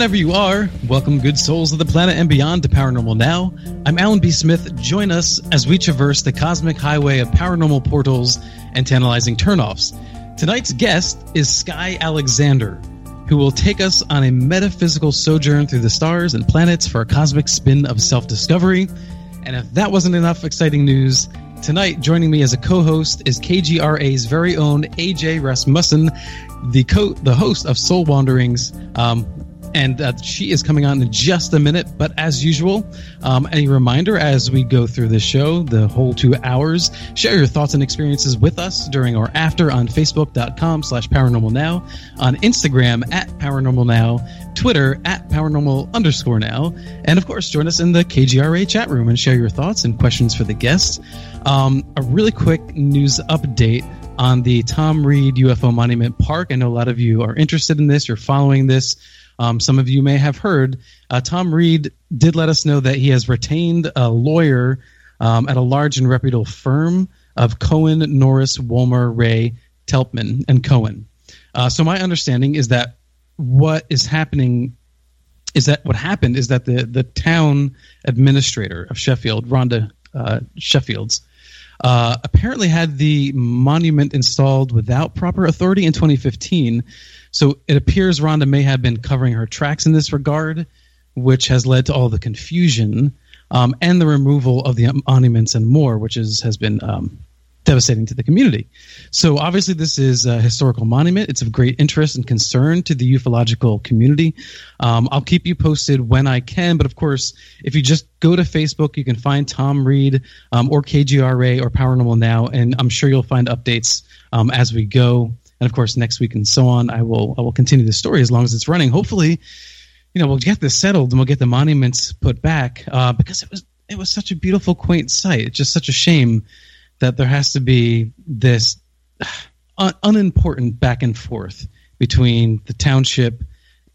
whenever you are, welcome good souls of the planet and beyond to Paranormal Now. I'm Alan B. Smith. Join us as we traverse the cosmic highway of paranormal portals and tantalizing turnoffs. Tonight's guest is Skye Alexander, who will take us on a metaphysical sojourn through the stars and planets for a cosmic spin of self-discovery. And if that wasn't enough exciting news, Tonight, joining me as a co-host is KGRA's very own AJ Rasmussen, the co- the host of Soul Wanderings. Um, and uh, she is coming on in just a minute. But as usual, um, a reminder as we go through this show, the whole two hours, share your thoughts and experiences with us during or after on Facebook.com slash Paranormal Now, on Instagram at Paranormal Now, Twitter at Paranormal underscore Now, and of course, join us in the KGRA chat room and share your thoughts and questions for the guests. Um, a really quick news update on the Tom Reed UFO Monument Park. I know a lot of you are interested in this. You're following this. Um, some of you may have heard. Uh, Tom Reed did let us know that he has retained a lawyer um, at a large and reputable firm of Cohen, Norris, Wolmer, Ray, Telepman, and Cohen. Uh, so my understanding is that what is happening is that what happened is that the the town administrator of Sheffield, Rhonda uh, Sheffields, uh, apparently had the monument installed without proper authority in 2015. So it appears Rhonda may have been covering her tracks in this regard, which has led to all the confusion um, and the removal of the monuments and more, which is, has been um, devastating to the community. So obviously, this is a historical monument. It's of great interest and concern to the ufological community. Um, I'll keep you posted when I can, but of course, if you just go to Facebook, you can find Tom Reed um, or KGRA or Paranormal Now, and I'm sure you'll find updates um, as we go. And of course, next week and so on, I will I will continue the story as long as it's running. Hopefully, you know, we'll get this settled and we'll get the monuments put back uh, because it was it was such a beautiful, quaint sight. It's just such a shame that there has to be this un- unimportant back and forth between the township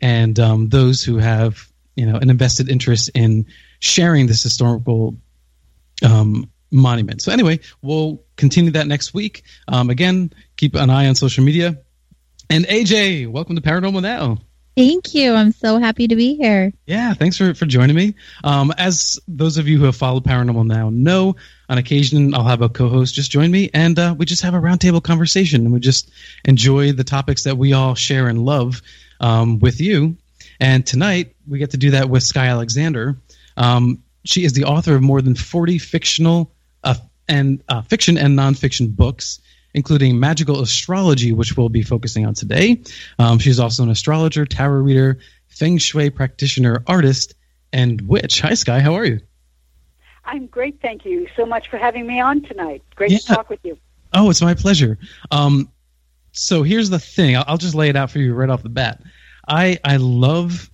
and um, those who have you know an invested interest in sharing this historical um, monument. So anyway, we'll continue that next week. Um, again, keep an eye on social media. And AJ, welcome to Paranormal Now. Thank you. I'm so happy to be here. Yeah, thanks for, for joining me. Um, as those of you who have followed Paranormal Now know, on occasion I'll have a co-host just join me, and uh, we just have a roundtable conversation, and we just enjoy the topics that we all share and love um, with you. And tonight we get to do that with Skye Alexander. Um, she is the author of more than 40 fictional and uh, fiction and nonfiction books including magical astrology, which we'll be focusing on today. Um, she's also an astrologer, tarot reader, feng shui practitioner, artist, and witch. Hi, Skye. How are you? I'm great. Thank you so much for having me on tonight. Great yeah. to talk with you. Oh, it's my pleasure. Um, so here's the thing. I'll, I'll, just lay it out for you right off the bat. I I love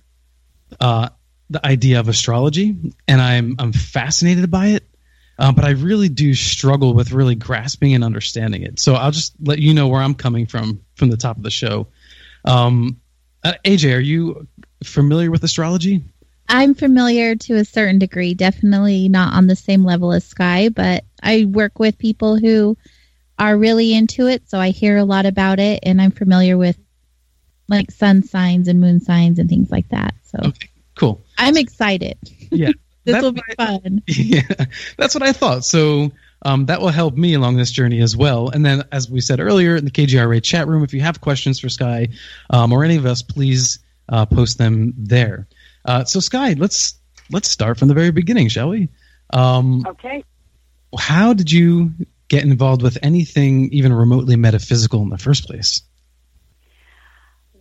uh, the idea of astrology, and I'm I'm fascinated by it uh, but I really do struggle with really grasping and understanding it. So I'll just let you know where I'm coming from from the top of the show. Um, uh, AJ, are you familiar with astrology? I'm familiar to a certain degree, definitely not on the same level as Skye, but I work with people who are really into it, so I hear a lot about it, and I'm familiar with like sun signs and moon signs and things like that. So okay, cool. I'm excited. Yeah. This will be I, fun. Yeah, that's what I thought. So um, that will help me along this journey as well. And then, as we said earlier in the KGRA chat room, if you have questions for Skye um, or any of us, please uh, post them there. Uh, so, Skye, let's let's start from the very beginning, shall we? Um, okay. How did you get involved with anything even remotely metaphysical in the first place?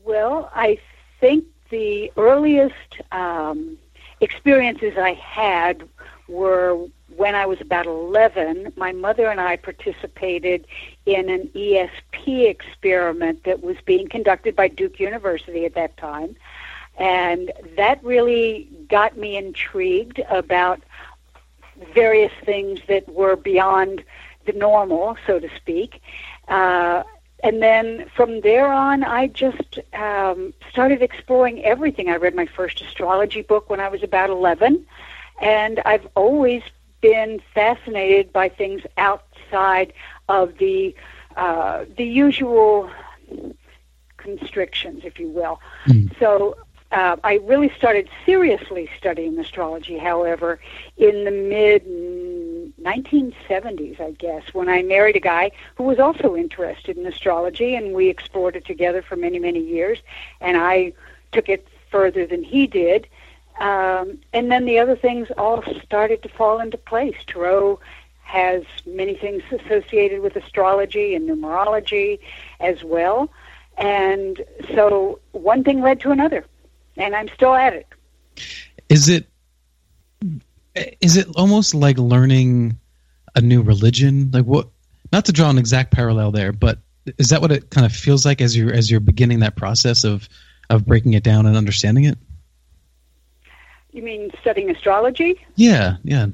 Well, I think the earliest um, experiences I had were when I was about 11, my mother and I participated in an ESP experiment that was being conducted by Duke University at that time. And that really got me intrigued about various things that were beyond the normal, so to speak. Uh, and then from there on, I just um, started exploring everything. I read my first astrology book when I was about 11, and I've always been fascinated by things outside of the uh, the usual constrictions, if you will. Mm. So uh, I really started seriously studying astrology, however, in the mid 1970s, I guess, when I married a guy who was also interested in astrology, and we explored it together for many, many years. And I took it further than he did. Um, and then the other things all started to fall into place. Tarot has many things associated with astrology and numerology as well. And so one thing led to another, and I'm still at it. Is it is it almost like learning a new religion? Like what? Not to draw an exact parallel there, but is that what it kind of feels like as you're as you're beginning that process of of breaking it down and understanding it? You mean studying astrology? Yeah, yeah.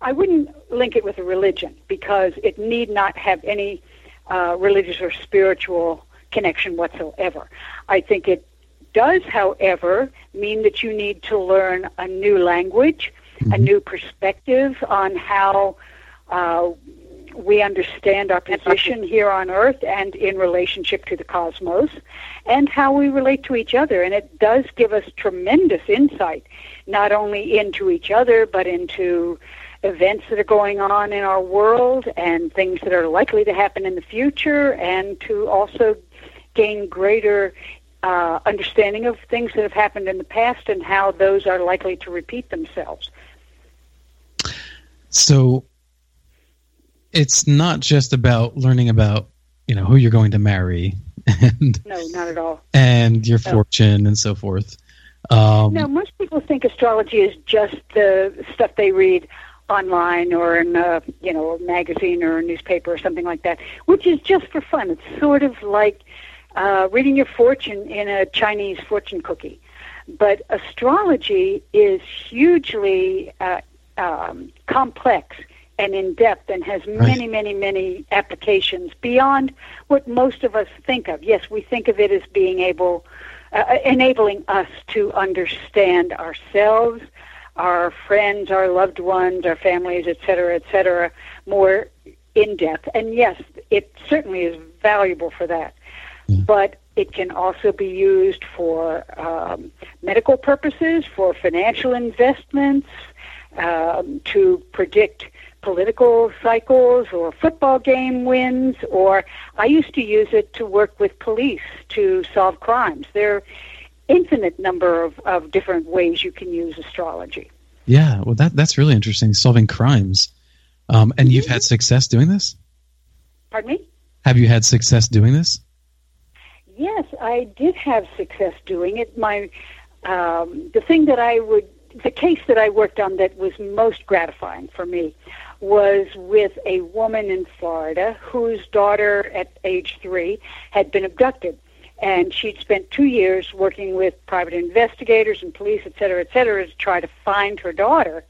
I wouldn't link it with a religion because it need not have any uh, religious or spiritual connection whatsoever. I think it does, however, mean that you need to learn a new language, mm-hmm. a new perspective on how uh, we understand our position here on earth and in relationship to the cosmos and how we relate to each other. And it does give us tremendous insight, not only into each other, but into events that are going on in our world and things that are likely to happen in the future, and to also gain greater uh, understanding of things that have happened in the past and how those are likely to repeat themselves. So it's not just about learning about you know who you're going to marry and no, not at all, and your no. fortune and so forth. Um, no, most people think astrology is just the stuff they read online or in a you know a magazine or a newspaper or something like that, which is just for fun. It's sort of like uh, reading your fortune in a Chinese fortune cookie. But astrology is hugely uh, um, complex and in depth and has many, many, many applications beyond what most of us think of. Yes, we think of it as being able, uh, enabling us to understand ourselves, our friends, our loved ones, our families, et cetera, et cetera, more in depth. And yes, it certainly is valuable for that. Mm. But it can also be used for um, medical purposes, for financial investments, um, to predict political cycles or football game wins, or I used to use it to work with police to solve crimes. There are infinite number of, of different ways you can use astrology. Yeah, well, that that's really interesting. Solving crimes, um, and you've had success doing this. Pardon me. Have you had success doing this? Yes, I did have success doing it. My um, the thing that I would the case that I worked on that was most gratifying for me was with a woman in Florida whose daughter at age three had been abducted. And she'd spent two years working with private investigators and police, et cetera, et cetera, to try to find her daughter.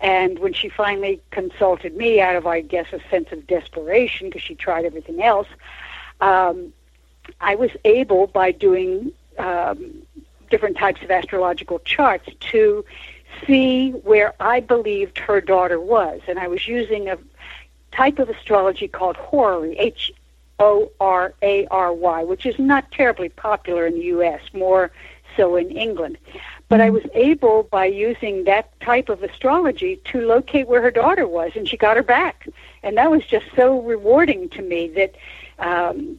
And when she finally consulted me out of, I guess, a sense of desperation because she tried everything else, um, I was able, by doing um, different types of astrological charts, to see where I believed her daughter was. And I was using a type of astrology called horary, H O R A R Y, which is not terribly popular in the U.S., more so in England. But I was able, by using that type of astrology, to locate where her daughter was, and she got her back. And that was just so rewarding to me that um,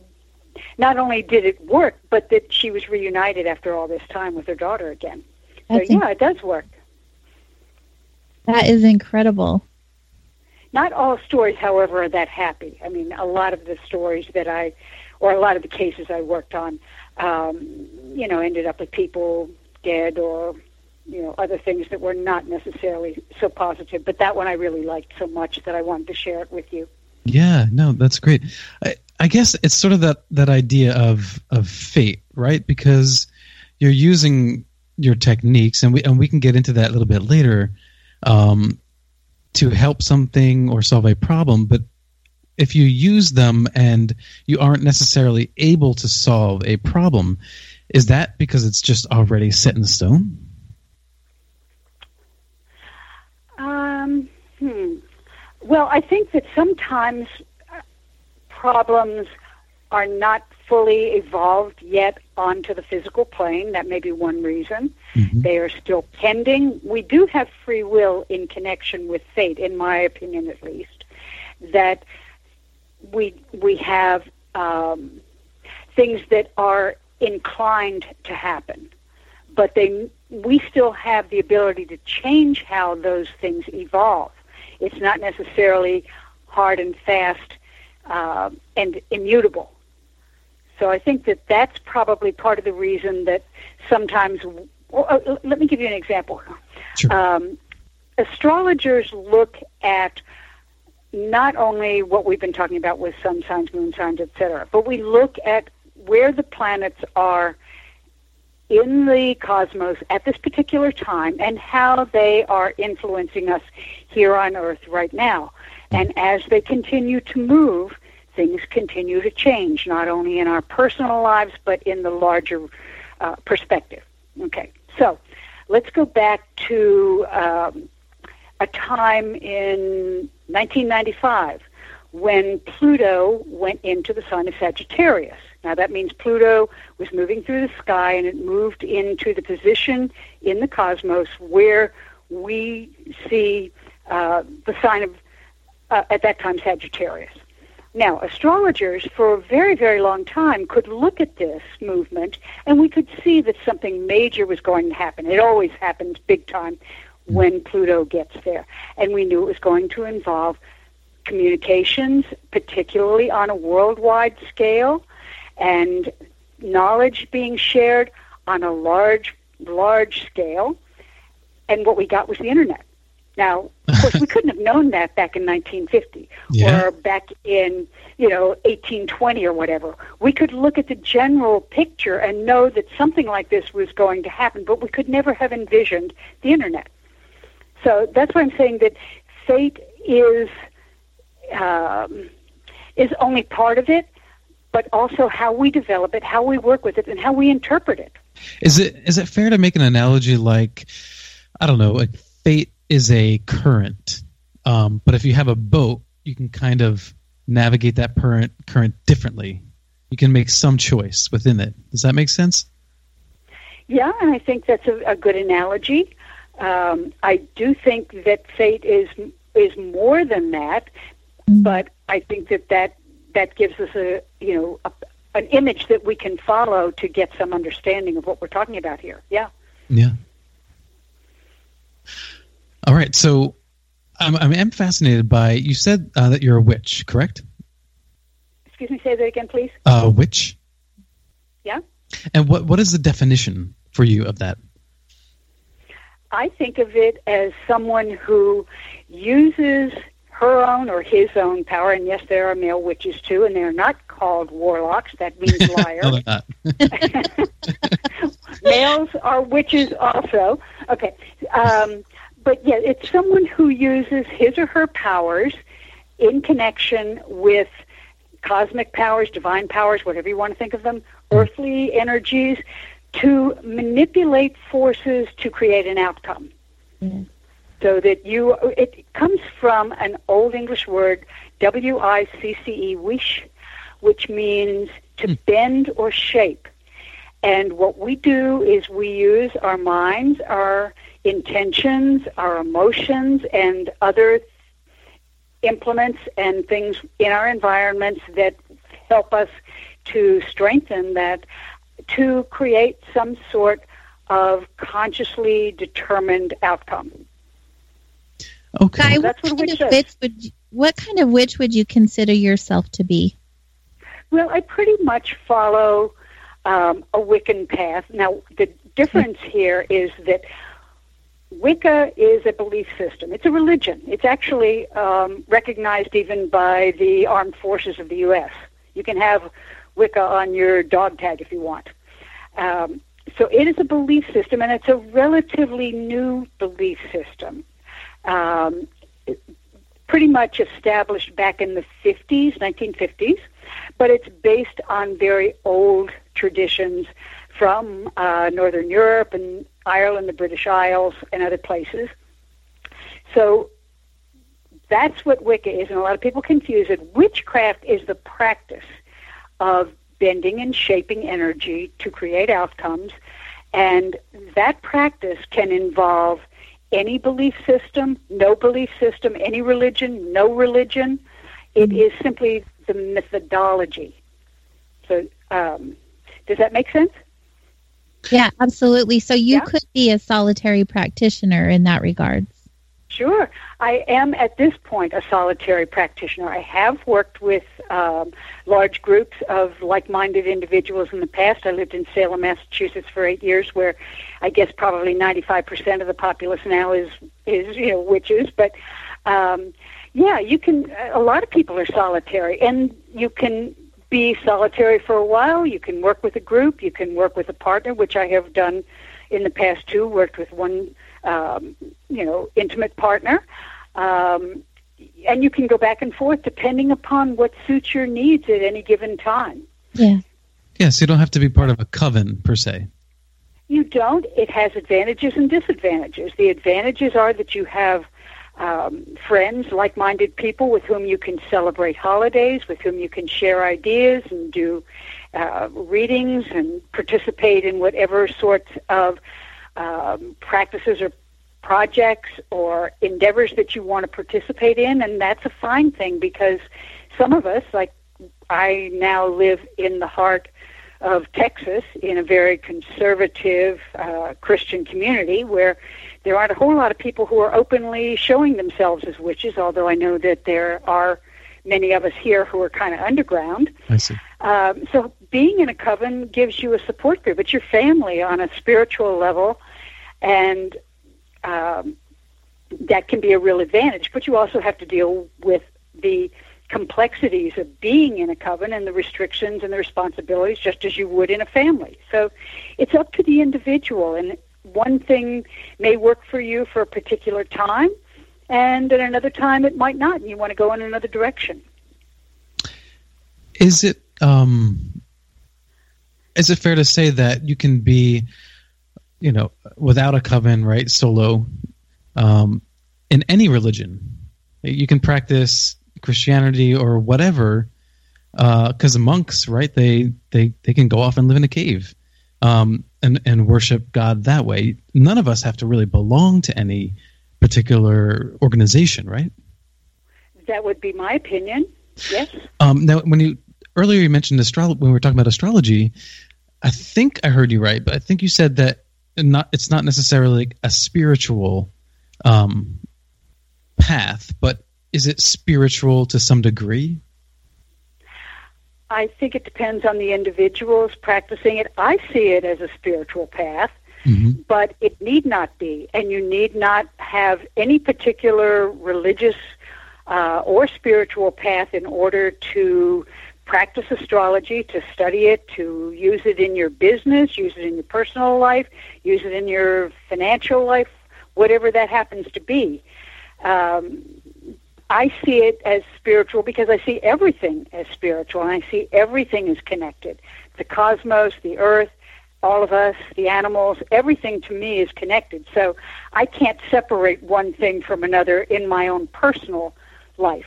not only did it work, but that she was reunited after all this time with her daughter again. That's so, yeah, it does work. That is incredible. Not all stories, however, are that happy. I mean, a lot of the stories that I, or a lot of the cases I worked on, um, you know, ended up with people dead or you know other things that were not necessarily so positive. But that one I really liked so much that I wanted to share it with you. Yeah, no, that's great. I, I guess it's sort of that that idea of of fate, right? Because you're using your techniques, and we and we can get into that a little bit later, um, to help something or solve a problem. But if you use them and you aren't necessarily able to solve a problem, is that because it's just already set in stone? Um, hmm. Well, I think that sometimes problems are not fully evolved yet onto the physical plane. That may be one reason. Mm-hmm. They are still pending. We do have free will in connection with fate, in my opinion at least, that we, we have um, things that are inclined to happen. But they, we still have the ability to change how those things evolve. It's not necessarily hard and fast uh, and immutable. So I think that that's probably part of the reason that sometimes. Well, uh, let me give you an example. Sure. Um, astrologers look at not only what we've been talking about with sun signs, moon signs, etc., but we look at where the planets are in the cosmos at this particular time and how they are influencing us here on Earth right now. And as they continue to move, things continue to change, not only in our personal lives, but in the larger uh, perspective. Okay, so let's go back to um, a time in 1995 when Pluto went into the sign of Sagittarius. Now that means Pluto was moving through the sky and it moved into the position in the cosmos where we see uh, the sign of, uh, at that time, Sagittarius. Now, astrologers for a very, very long time could look at this movement and we could see that something major was going to happen. It always happens big time when Pluto gets there. And we knew it was going to involve communications, particularly on a worldwide scale, and knowledge being shared on a large, large scale. And what we got was the internet. Now, of course, we couldn't have known that back in 1950 Yeah. or back in, you know, 1820 or whatever. We could look at the general picture and know that something like this was going to happen, but we could never have envisioned the internet. So that's why I'm saying that fate is um, is only part of it, but also how we develop it, how we work with it, and how we interpret it. Is it is it fair to make an analogy like I don't know, like fate is a current, um, but if you have a boat, you can kind of navigate that current current differently. You can make some choice within it. Does that make sense? Yeah, and I think that's a, a good analogy. Um, I do think that fate is is more than that, but I think that that that gives us a you know a, an image that we can follow to get some understanding of what we're talking about here. Yeah. Yeah. All right. So I'm I'm am fascinated by you said uh, that you're a witch, correct? Excuse me. Say that again, please. A witch. Yeah. And what what is the definition for you of that? I think of it as someone who uses her own or his own power, and yes, there are male witches too, and they're not called warlocks. That means liar. No, they're not. Males are witches also. Okay. Um, but yeah, it's someone who uses his or her powers in connection with cosmic powers, divine powers, whatever you want to think of them, hmm. earthly energies, to manipulate forces to create an outcome. Yeah. So that you, it comes from an Old English word, W I C C E, wish, which means to hmm. bend or shape. And what we do is we use our minds, our intentions, our emotions, and other implements and things in our environments that help us to strengthen that to create some sort of consciously determined outcome. Okay. Guy, That's what, what kind witch of does. witch would you, what kind of witch would you consider yourself to be? Well, I pretty much follow um, a Wiccan path. Now, the difference here is that Wicca is a belief system. It's a religion. It's actually um, recognized even by the armed forces of the U.S. You can have Wicca on your dog tag if you want. Um, so it is a belief system, and it's a relatively new belief system. Um, pretty much established back in the 50s, 1950s, but it's based on very old traditions from uh, Northern Europe and Ireland, the British Isles, and other places. So that's what Wicca is, and a lot of people confuse it. Witchcraft is the practice of bending and shaping energy to create outcomes, and that practice can involve any belief system, no belief system, any religion, no religion. It is simply the methodology. So, um, does that make sense? Yeah, absolutely. So you Yeah. could be a solitary practitioner in that regard. Sure. I am at this point a solitary practitioner. I have worked with um, large groups of like minded individuals in the past. I lived in Salem, Massachusetts for eight years, where I guess probably 95% of the populace now is, is you know, witches. But um, yeah, you can, a lot of people are solitary, and you can be solitary for a while. You can work with a group, you can work with a partner, which I have done in the past too, worked with one um, you know, intimate partner. Um, and you can go back and forth depending upon what suits your needs at any given time. Yeah. Yeah, so you don't have to be part of a coven per se. You don't. It has advantages and disadvantages. The advantages are that you have um, friends, like minded people with whom you can celebrate holidays, with whom you can share ideas and do uh, readings and participate in whatever sorts of um, practices or projects or endeavors that you want to participate in. And that's a fine thing because some of us, like I now live in the heart of Texas in a very conservative uh, Christian community where there aren't a whole lot of people who are openly showing themselves as witches, although I know that there are many of us here who are kind of underground. I see. Um, so being in a coven gives you a support group. It's your family on a spiritual level, and um, that can be a real advantage. But you also have to deal with the complexities of being in a coven and the restrictions and the responsibilities just as you would in a family. So it's up to the individual and one thing may work for you for a particular time and at another time it might not and you want to go in another direction. Is it um is it fair to say that you can be you know without a coven, right, solo um in any religion? You can practice Christianity or whatever because the monks, right? They they they can go off and live in a cave um, and and worship God that way. None of us have to really belong to any particular organization, right? That would be my opinion. Yes. Um, now, when you earlier you mentioned astrology when we were talking about astrology, I think I heard you right, but I think you said that not it's not necessarily a spiritual um, path, but is it spiritual to some degree? I think it depends on the individuals practicing it. I see it as a spiritual path, Mm-hmm. but it need not be. And you need not have any particular religious uh, or spiritual path in order to practice astrology, to study it, to use it in your business, use it in your personal life, use it in your financial life, whatever that happens to be. Um, I see it as spiritual because I see everything as spiritual, and I see everything is connected. The cosmos, the earth, all of us, the animals, everything to me is connected. So I can't separate one thing from another in my own personal life.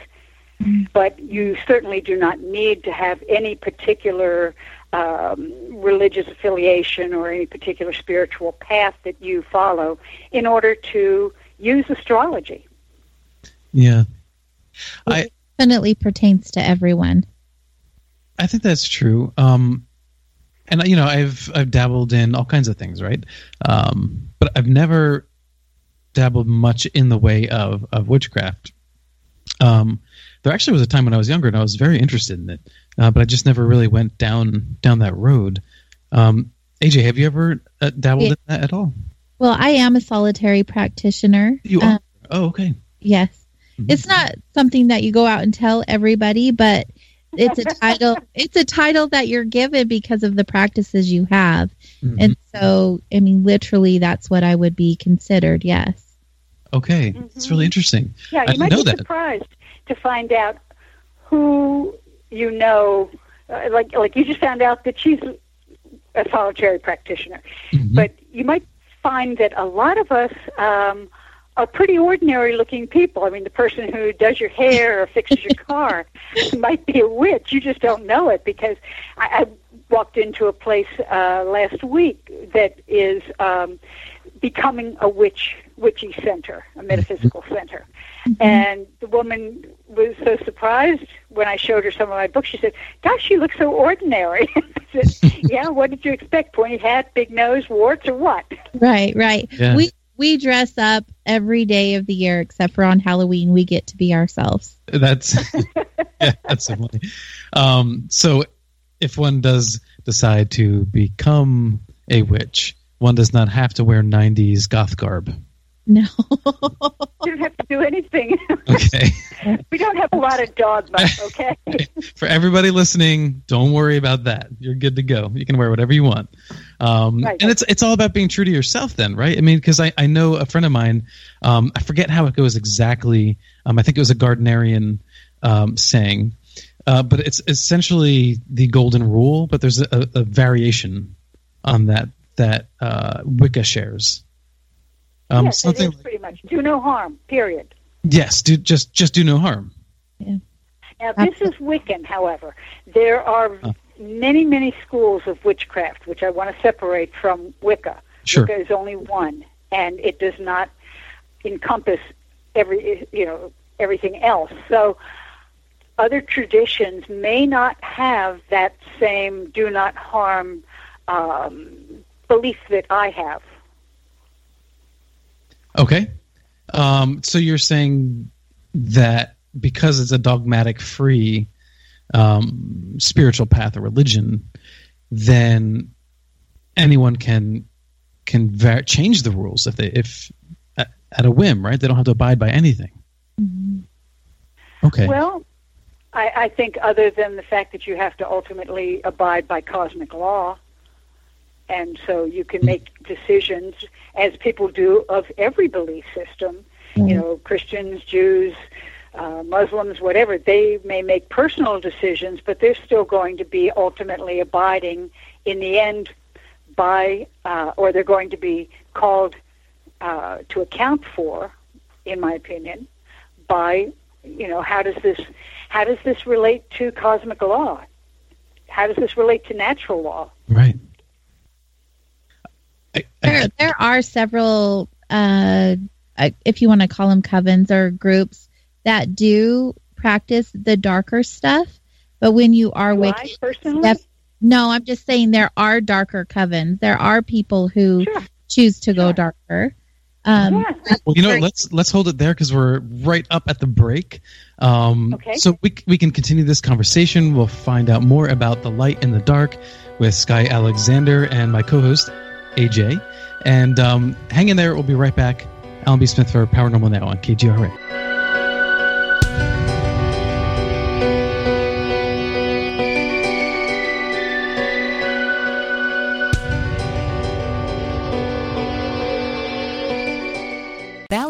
But you certainly do not need to have any particular um, religious affiliation or any particular spiritual path that you follow in order to use astrology. Yeah. I definitely pertains to everyone. I think that's true. Um, and you know, I've I've dabbled in all kinds of things, right? Um, but I've never dabbled much in the way of of witchcraft. Um, there actually was a time when I was younger and I was very interested in it, uh, but I just never really went down down that road. Um, AJ, have you ever uh, dabbled yeah. in that at all? Well, I am a solitary practitioner. You are? Um, oh, okay. Yes. Mm-hmm. It's not something that you go out and tell everybody, but it's a title it's a title that you're given because of the practices you have. Mm-hmm. And so, I mean, literally that's what I would be considered, yes. Okay. Mm-hmm. It's really interesting. Yeah, you might be that. surprised to find out who you know uh, like like you just found out that she's a solitary practitioner. Mm-hmm. But you might find that a lot of us um, are pretty ordinary looking people. I mean, the person who does your hair or fixes your car might be a witch. You just don't know it because I, I walked into a place uh, last week that is um, becoming a witch witchy center, a metaphysical center. Mm-hmm. And the woman was so surprised when I showed her some of my books. She said, "Gosh, you look so ordinary." I said, "Yeah, what did you expect? Pointy hat, big nose, warts, or what?" Right, right. Yeah. We we dress up every day of the year except for on Halloween. We get to be ourselves. That's yeah, that's so funny. Um, so, if one does decide to become a witch, one does not have to wear '90s goth garb. No. you don't have to do anything. Okay. we don't have a lot of dogma, okay? For everybody listening, don't worry about that. You're good to go. You can wear whatever you want. Um, right. And it's it's all about being true to yourself then, right? I mean, because I, I know a friend of mine, um, I forget how it goes exactly. Um, I think it was a Gardnerian um, saying, uh, but it's essentially the golden rule, but there's a, a variation on that that uh, Wicca shares. Um, yes, something it is pretty much do no harm. Period. Yes, do just just do no harm. Yeah. Now this is Wiccan, however. There are many many schools of witchcraft, which I want to separate from Wicca. Sure. Wicca is only one, and it does not encompass every you know everything else. So other traditions may not have that same do not harm um, belief that I have. Okay. Um, so you're saying that because it's a dogmatic free um, spiritual path or religion, then anyone can can ver- change the rules if they if at, at, a whim, right? They don't have to abide by anything. Mm-hmm. Okay. Well, I, I think other than the fact that you have to ultimately abide by cosmic law, and so you can make decisions as people do of every belief system. Mm-hmm. You know, Christians, Jews, uh, Muslims, whatever. They may make personal decisions, but they're still going to be ultimately abiding in the end by, uh, or they're going to be called uh, to account for, in my opinion, by you know how does this how does this relate to cosmic law? How does this relate to natural law? Right. There, there are several, uh, if you want to call them covens or groups that do practice the darker stuff. But when you are do wicked, personally? no, I'm just saying there are darker covens. There are people who sure. choose to sure. go darker. Um, yeah. Well, you know, let's let's hold it there because we're right up at the break. Um, okay. So we we can continue this conversation. We'll find out more about the light and the dark with Skye Alexander and my co-host AJ. And um, hang in there. We'll be right back. Alan B. Smith for Paranormal Now on KGRA.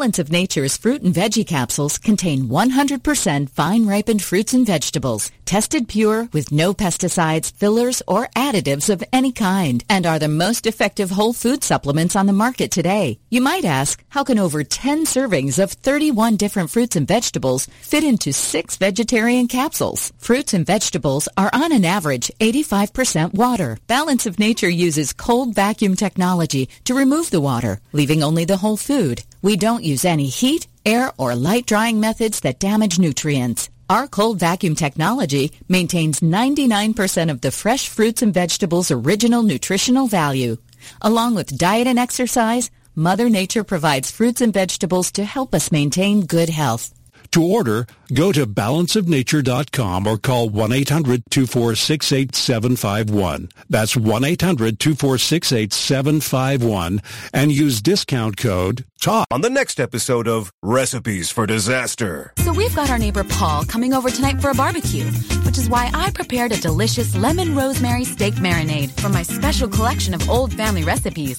Balance of Nature's fruit and veggie capsules contain 100% fine ripened fruits and vegetables, tested pure with no pesticides, fillers, or additives of any kind, and are the most effective whole food supplements on the market today. You might ask, how can over 10 servings of 31 different fruits and vegetables fit into six vegetarian capsules? Fruits and vegetables are on an average 85% water. Balance of Nature uses cold vacuum technology to remove the water, leaving only the whole food. We don't use any heat, air, or light drying methods that damage nutrients. Our cold vacuum technology maintains 99% of the fresh fruits and vegetables' original nutritional value. Along with diet and exercise, Mother Nature provides fruits and vegetables to help us maintain good health. To order, go to balanceofnature.com or call 1-800-246-8751. That's 1-800-246-8751 and use discount code TALK. On the next episode of Recipes for Disaster. So we've got our neighbor Paul coming over tonight for a barbecue, which is why I prepared a delicious lemon rosemary steak marinade from my special collection of old family recipes.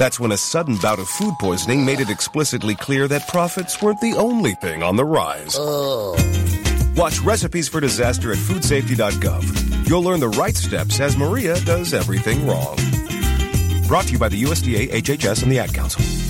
That's when a sudden bout of food poisoning made it explicitly clear that profits weren't the only thing on the rise. Watch Recipes for Disaster at foodsafety.gov. You'll learn the right steps as Maria does everything wrong. Brought to you by the USDA, HHS, and the Ad Council.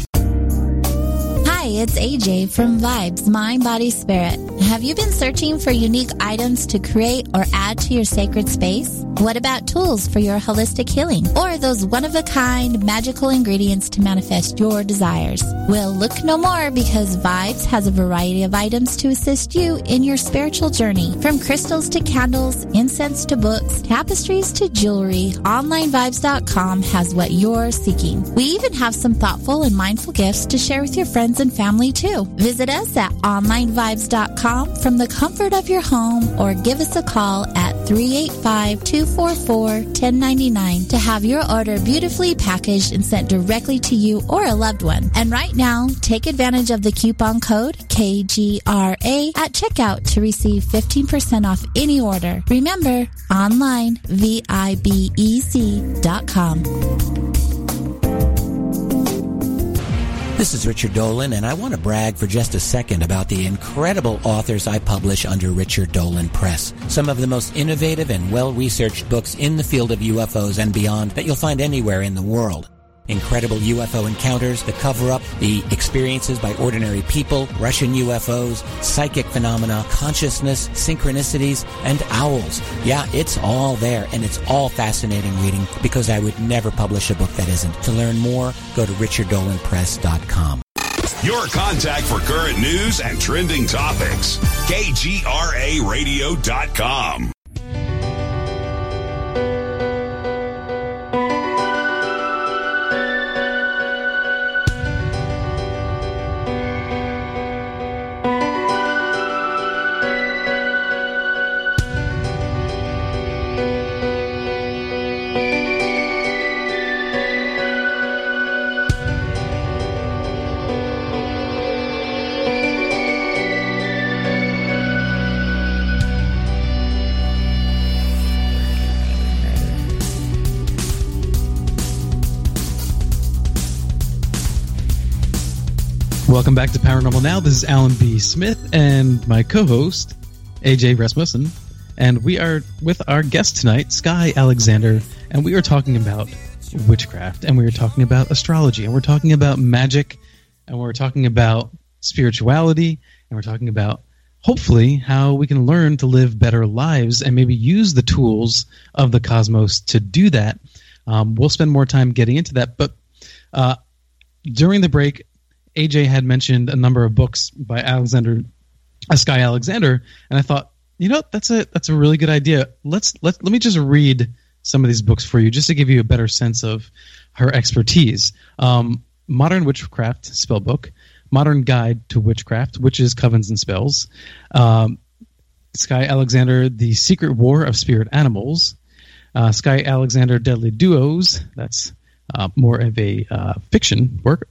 Hi, it's AJ from Vibez Mind, Body, Spirit. Have you been searching for unique items to create or add to your sacred space? What about tools for your holistic healing or those one of a kind magical ingredients to manifest your desires? Well, look no more because Vibez has a variety of items to assist you in your spiritual journey. From crystals to candles, incense to books, tapestries to jewelry, OnlineVibez.com has what you're seeking. We even have some thoughtful and mindful gifts to share with your friends and family too. Visit us at OnlineVibez.com from the comfort of your home or give us a call at 385 244 1099 to have your order beautifully packaged and sent directly to you or a loved one. And right now, take advantage of the coupon code KGRA at checkout to receive 15% off any order. Remember, online, V-I-B-E-Z.com. This is Richard Dolan, and I want to brag for just a second about the incredible authors I publish under Richard Dolan Press. Some of the most innovative and well-researched books in the field of UFOs and beyond that you'll find anywhere in the world. Incredible UFO encounters, the cover-up, the experiences by ordinary people, Russian UFOs, psychic phenomena, consciousness, synchronicities, and owls. Yeah, it's all there, and it's all fascinating reading because I would never publish a book that isn't. To learn more, go to richarddolanpress.com. Your contact for current news and trending topics. KGRAradio.com. Welcome back to Paranormal Now. This is Alan B. Smith and my co-host AJ Rasmussen, and we are with our guest tonight, Skye Alexander, and we are talking about witchcraft, and we are talking about astrology, and we're talking about magic, and we're talking about spirituality, and we're talking about hopefully how we can learn to live better lives and maybe use the tools of the cosmos to do that. Um, we'll spend more time getting into that, but uh, during the break, AJ had mentioned a number of books by Alexander, uh, Skye Alexander, and I thought, you know, that's a that's a really good idea. Let's let let me just read some of these books for you, just to give you a better sense of her expertise. Um, Modern Witchcraft spellbook, Modern Guide to Witchcraft, Witches, Covens, and Spells. Um, Skye Alexander, The Secret War of Spirit Animals. Uh, Skye Alexander, Deadly Duos. That's uh, more of a uh, fiction work.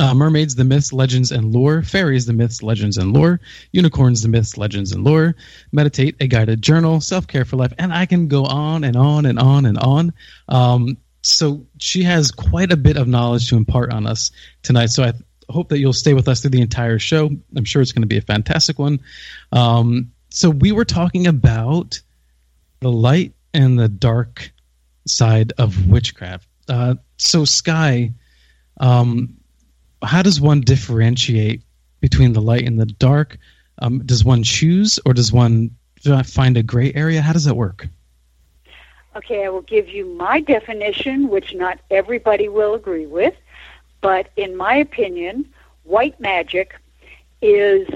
Uh, mermaids, the myths, legends, and lore. Fairies, the myths, legends, and lore. Unicorns, the myths, legends, and lore. Meditate, a guided journal. Self care for life. And I can go on and on and on and on. Um, so she has quite a bit of knowledge to impart on us tonight. So I th- hope that you'll stay with us through the entire show. I'm sure it's going to be a fantastic one. Um, so we were talking about the light and the dark side of witchcraft. Uh, so Skye, um, how does one differentiate between the light and the dark? Um, does one choose, or does one find a gray area? How does that work? Okay, I will give you my definition, which not everybody will agree with, but in my opinion, white magic is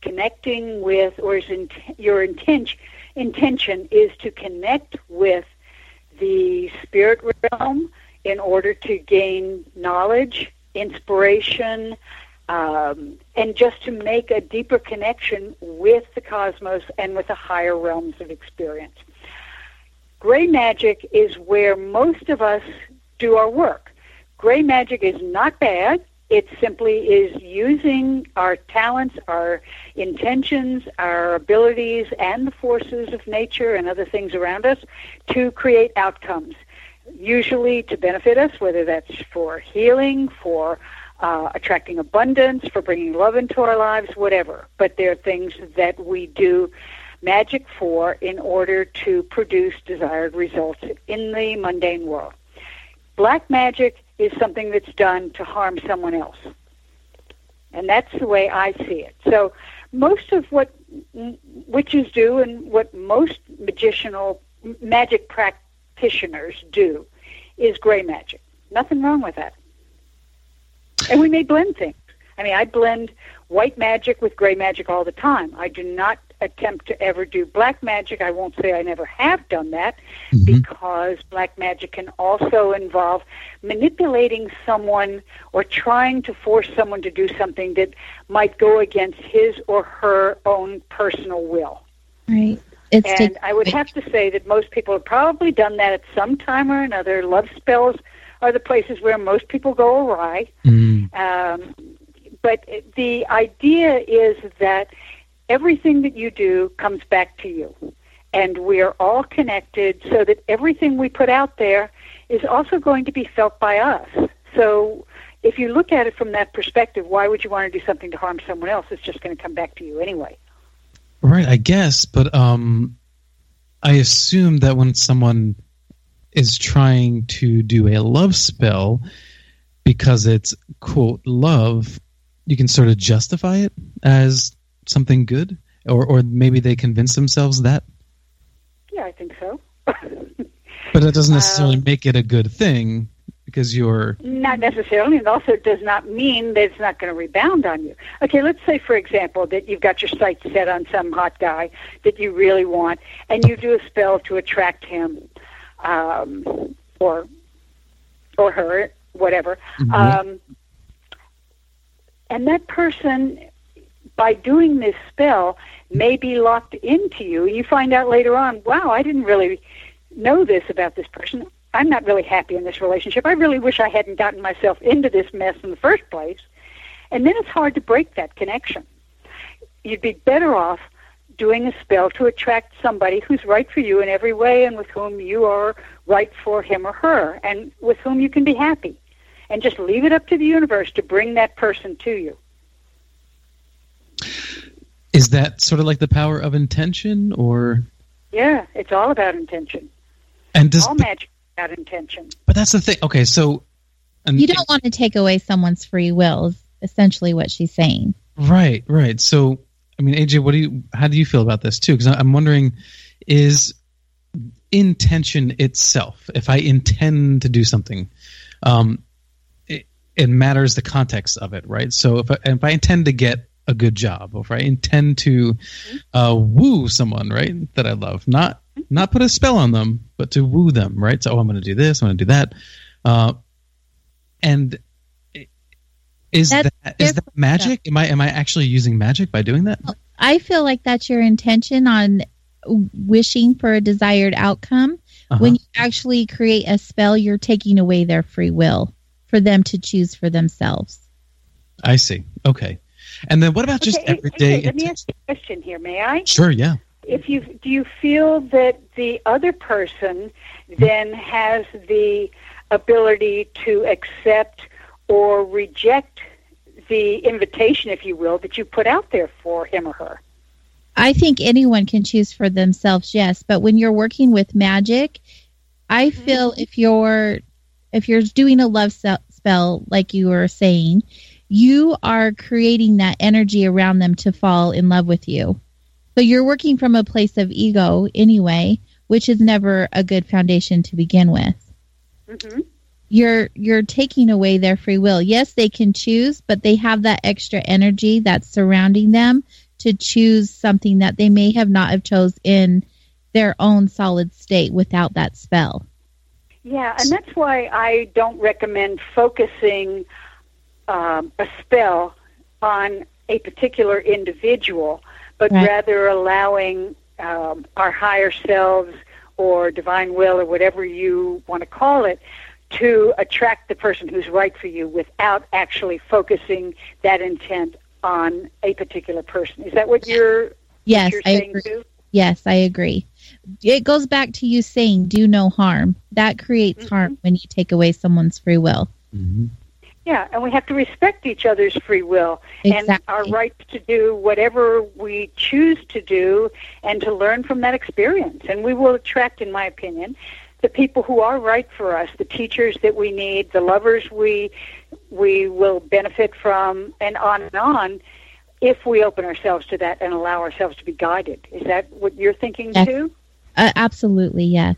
connecting with, or is in, your intention intention is to connect with the spirit realm in order to gain knowledge, inspiration, um, and just to make a deeper connection with the cosmos and with the higher realms of experience. Gray magic is where most of us do our work. Gray magic is not bad. It simply is using our talents, our intentions, our abilities, and the forces of nature and other things around us to create outcomes, usually to benefit us, whether that's for healing, for uh, attracting abundance, for bringing love into our lives, whatever. But there are things that we do magic for in order to produce desired results in the mundane world. Black magic is something that's done to harm someone else. And that's the way I see it. So most of what witches do and what most magicianal magic practitioners do is gray magic. Nothing wrong with that. And we may blend things. I mean, I blend white magic with gray magic all the time. I do not attempt to ever do black magic. I won't say I never have done that mm-hmm. because black magic can also involve manipulating someone or trying to force someone to do something that might go against his or her own personal will. Right. It's and I would have to say that most people have probably done that at some time or another. Love spells are the places where most people go awry. Mm. Um, but the idea is that everything that you do comes back to you. And we are all connected so that everything we put out there is also going to be felt by us. So if you look at it from that perspective, why would you want to do something to harm someone else? It's just going to come back to you anyway. Right, I guess, but um, I assume that when someone is trying to do a love spell because it's quote love, you can sort of justify it as something good, or or maybe they convince themselves that. Yeah, I think so. but that doesn't necessarily um, make it a good thing because you're not necessarily, and also it does not mean that it's not going to rebound on you. Okay, let's say, for example, that you've got your sights set on some hot guy that you really want, and you do a spell to attract him, um, or or her, whatever. Mm-hmm. Um, and that person by doing this spell may be locked into you. And you find out later on, wow, I didn't really know this about this person. I'm not really happy in this relationship. I really wish I hadn't gotten myself into this mess in the first place. And then it's hard to break that connection. You'd be better off doing a spell to attract somebody who's right for you in every way and with whom you are right for him or her and with whom you can be happy. And just leave it up to the universe to bring that person to you. Is that sort of like the power of intention, or? Yeah, it's all about intention. And does all magic about intention. But that's the thing. Okay, so you don't want to take away someone's free will. Is essentially what she's saying. Right, right. So, I mean, AJ, what do you? How do you feel about this too? Because I'm wondering, is intention itself, if I intend to do something, um, it, it matters the context of it, right? So if I, if I intend to get a good job, or if I intend to uh, woo someone, right, that I love, not not put a spell on them, but to woo them, right? So, oh, I'm going to do this, I'm going to do that, uh, and Is That's that is that different, magic? Am I am I actually using magic by doing that? I feel like that's your intention on wishing for a desired outcome. Uh-huh. When you actually create a spell, you're taking away their free will for them to choose for themselves. I see. Okay. And then what about just Okay, everyday? okay, let me ask you a question here, may I? Sure. Yeah. If you do you feel that the other person then has the ability to accept or reject the invitation, if you will, that you put out there for him or her? I think anyone can choose for themselves, yes. But when you're working with magic, I mm-hmm. feel if you're if you're doing a love spell, like you were saying, you are creating that energy around them to fall in love with you. So you're working from a place of ego anyway, which is never a good foundation to begin with. hmm You're you're taking away their free will. Yes, they can choose, but they have that extra energy that's surrounding them to choose something that they may have not have chose in their own solid state without that spell. Yeah, and that's why I don't recommend focusing um, a spell on a particular individual, but Right. rather allowing um, our higher selves or divine will or whatever you want to call it to attract the person who's right for you without actually focusing that intent on a particular person. Is that what you're, Yes, you're I saying agree. too? Yes, I agree. It goes back to you saying do no harm. That creates harm when you take away someone's free will. Mm-hmm. Yeah, and we have to respect each other's free will and our right to do whatever we choose to do and to learn from that experience. And we will attract, in my opinion, the people who are right for us, the teachers that we need, the lovers we we will benefit from, and on and on, if we open ourselves to that and allow ourselves to be guided. Is that what you're thinking Yes. too? Uh, absolutely, yes.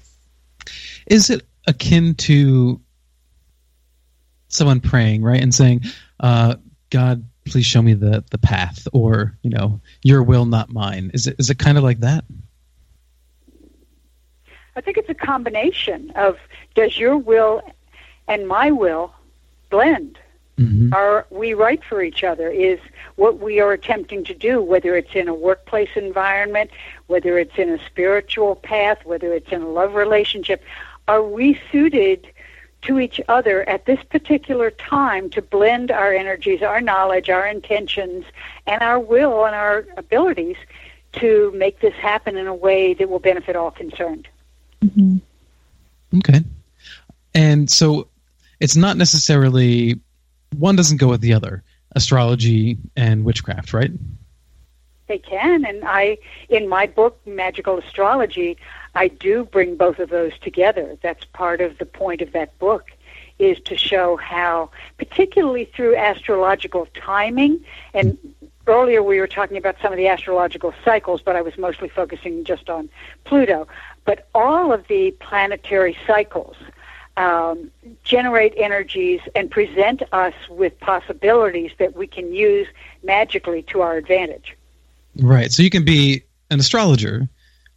Is it akin to someone praying, right, and saying, uh, "God, please show me the the path," or you know, "Your will, not mine"? Is it is it kind of like that? I think it's a combination of does your will and my will blend? Mm-hmm. Are we right for each other? Is what we are attempting to do, whether it's in a workplace environment, whether it's in a spiritual path, whether it's in a love relationship, are we suited to each other at this particular time to blend our energies, our knowledge, our intentions, and our will and our abilities to make this happen in a way that will benefit all concerned? hmm Okay. And so it's not necessarily one doesn't go with the other. Astrology and witchcraft, right? They can, and I, in my book, Magical Astrology, I do bring both of those together. That's part of the point of that book, is to show how, particularly through astrological timing, and earlier we were talking about some of the astrological cycles, but I was mostly focusing just on Pluto. But all of the planetary cycles um, generate energies and present us with possibilities that we can use magically to our advantage. Right. So you can be an astrologer,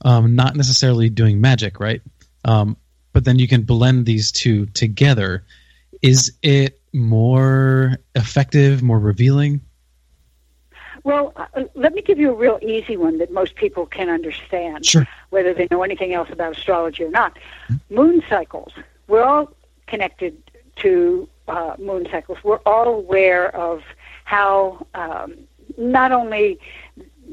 um, not necessarily doing magic, right? Um, but then you can blend these two together. Is it more effective, more revealing? Well, uh, let me give you a real easy one that most people can understand, Sure. whether they know anything else about astrology or not. Moon cycles. We're all connected to uh, moon cycles. We're all aware of how um, not only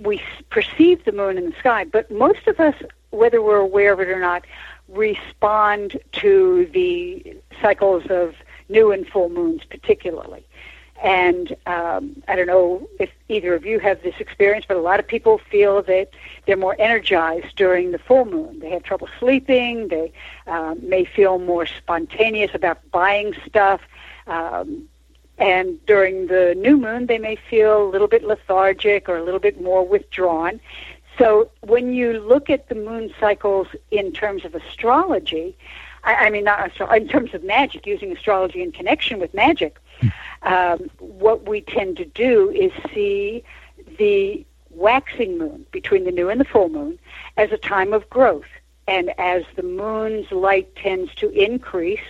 we perceive the moon in the sky, but most of us, whether we're aware of it or not, respond to the cycles of new and full moons, particularly. And um, I don't know if either of you have this experience, but a lot of people feel that they're more energized during the full moon. They have trouble sleeping. They um, may feel more spontaneous about buying stuff. Um, and during the new moon, they may feel a little bit lethargic or a little bit more withdrawn. So when you look at the moon cycles in terms of astrology, I, I mean, not astro- in terms of magic, using astrology in connection with magic, um, what we tend to do is see the waxing moon between the new and the full moon as a time of growth. And as the moon's light tends to increase,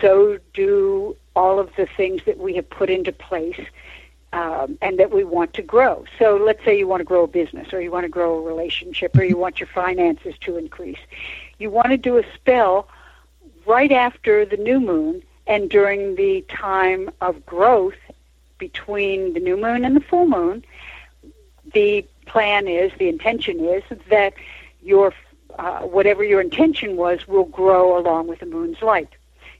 so do all of the things that we have put into place um, and that we want to grow. So let's say you want to grow a business or you want to grow a relationship or you want your finances to increase. You want to do a spell right after the new moon and during the time of growth between the new moon and the full moon. The plan is, the intention is that your uh, whatever your intention was will grow along with the moon's light.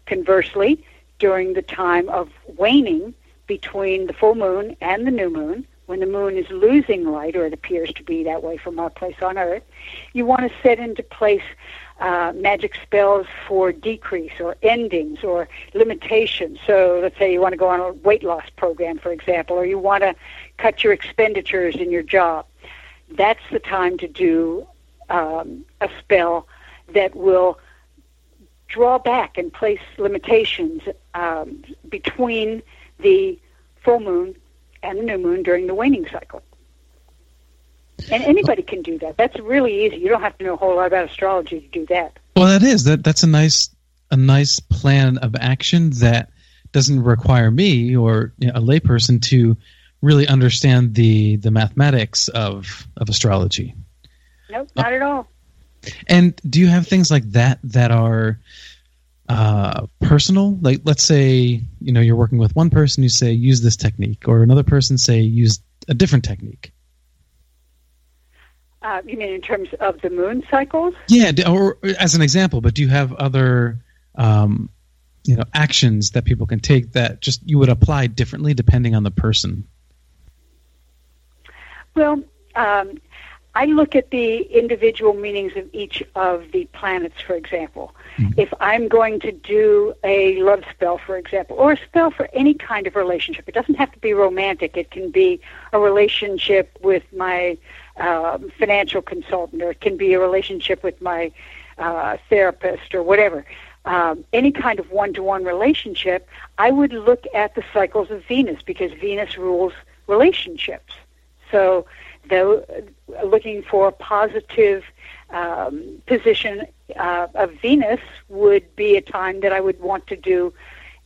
Conversely, during the time of waning between the full moon and the new moon, when the moon is losing light, or it appears to be that way from our place on Earth, you want to set into place uh, magic spells for decrease or endings or limitations. So let's say you want to go on a weight loss program, for example, or you want to cut your expenditures in your job. That's the time to do um, a spell that will draw back and place limitations um, between the full moon and the new moon during the waning cycle. And anybody can do that. That's really easy. You don't have to know a whole lot about astrology to do that. Well, that is that. That's a nice a nice plan of action that doesn't require me or you know, a layperson to really understand the the mathematics of of astrology. Nope, not at all. And do you have things like that that are uh, personal? Like, let's say you know you're working with one person who say use this technique, or another person say use a different technique. Uh, you mean in terms of the moon cycles? Yeah, or as an example. But do you have other um, you know actions that people can take that just you would apply differently depending on the person? Well, um, I look at the individual meanings of each of the planets, for example. Mm-hmm. If I'm going to do a love spell, for example, or a spell for any kind of relationship, it doesn't have to be romantic. It can be a relationship with my um, financial consultant, or it can be a relationship with my uh, therapist, or whatever. Um, any kind of one-to-one relationship, I would look at the cycles of Venus because Venus rules relationships. So though looking for a positive um, position uh, of Venus would be a time that I would want to do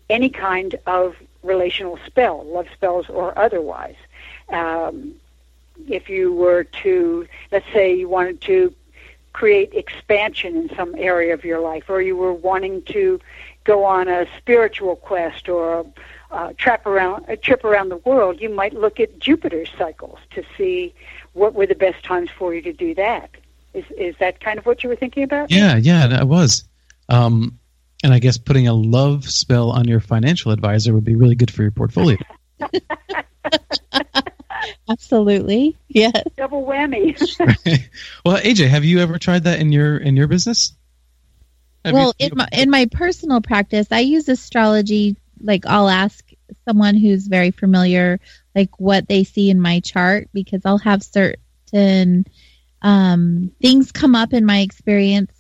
any kind of relational spell, love spells or otherwise. Um, if you were to, let's say, you wanted to create expansion in some area of your life, or you were wanting to go on a spiritual quest or uh, trap around, a trip around the world, you might look at Jupiter's cycles to see what were the best times for you to do that. Is is that kind of what you were thinking about? Yeah, yeah, that was. Um, and I guess putting a love spell on your financial advisor would be really good for your portfolio. Absolutely, yes. Double whammy. well, AJ, have you ever tried that in your in your business? Have well, you, in my in my personal practice, I use astrology like I'll ask someone who's very familiar like what they see in my chart because I'll have certain um, things come up in my experience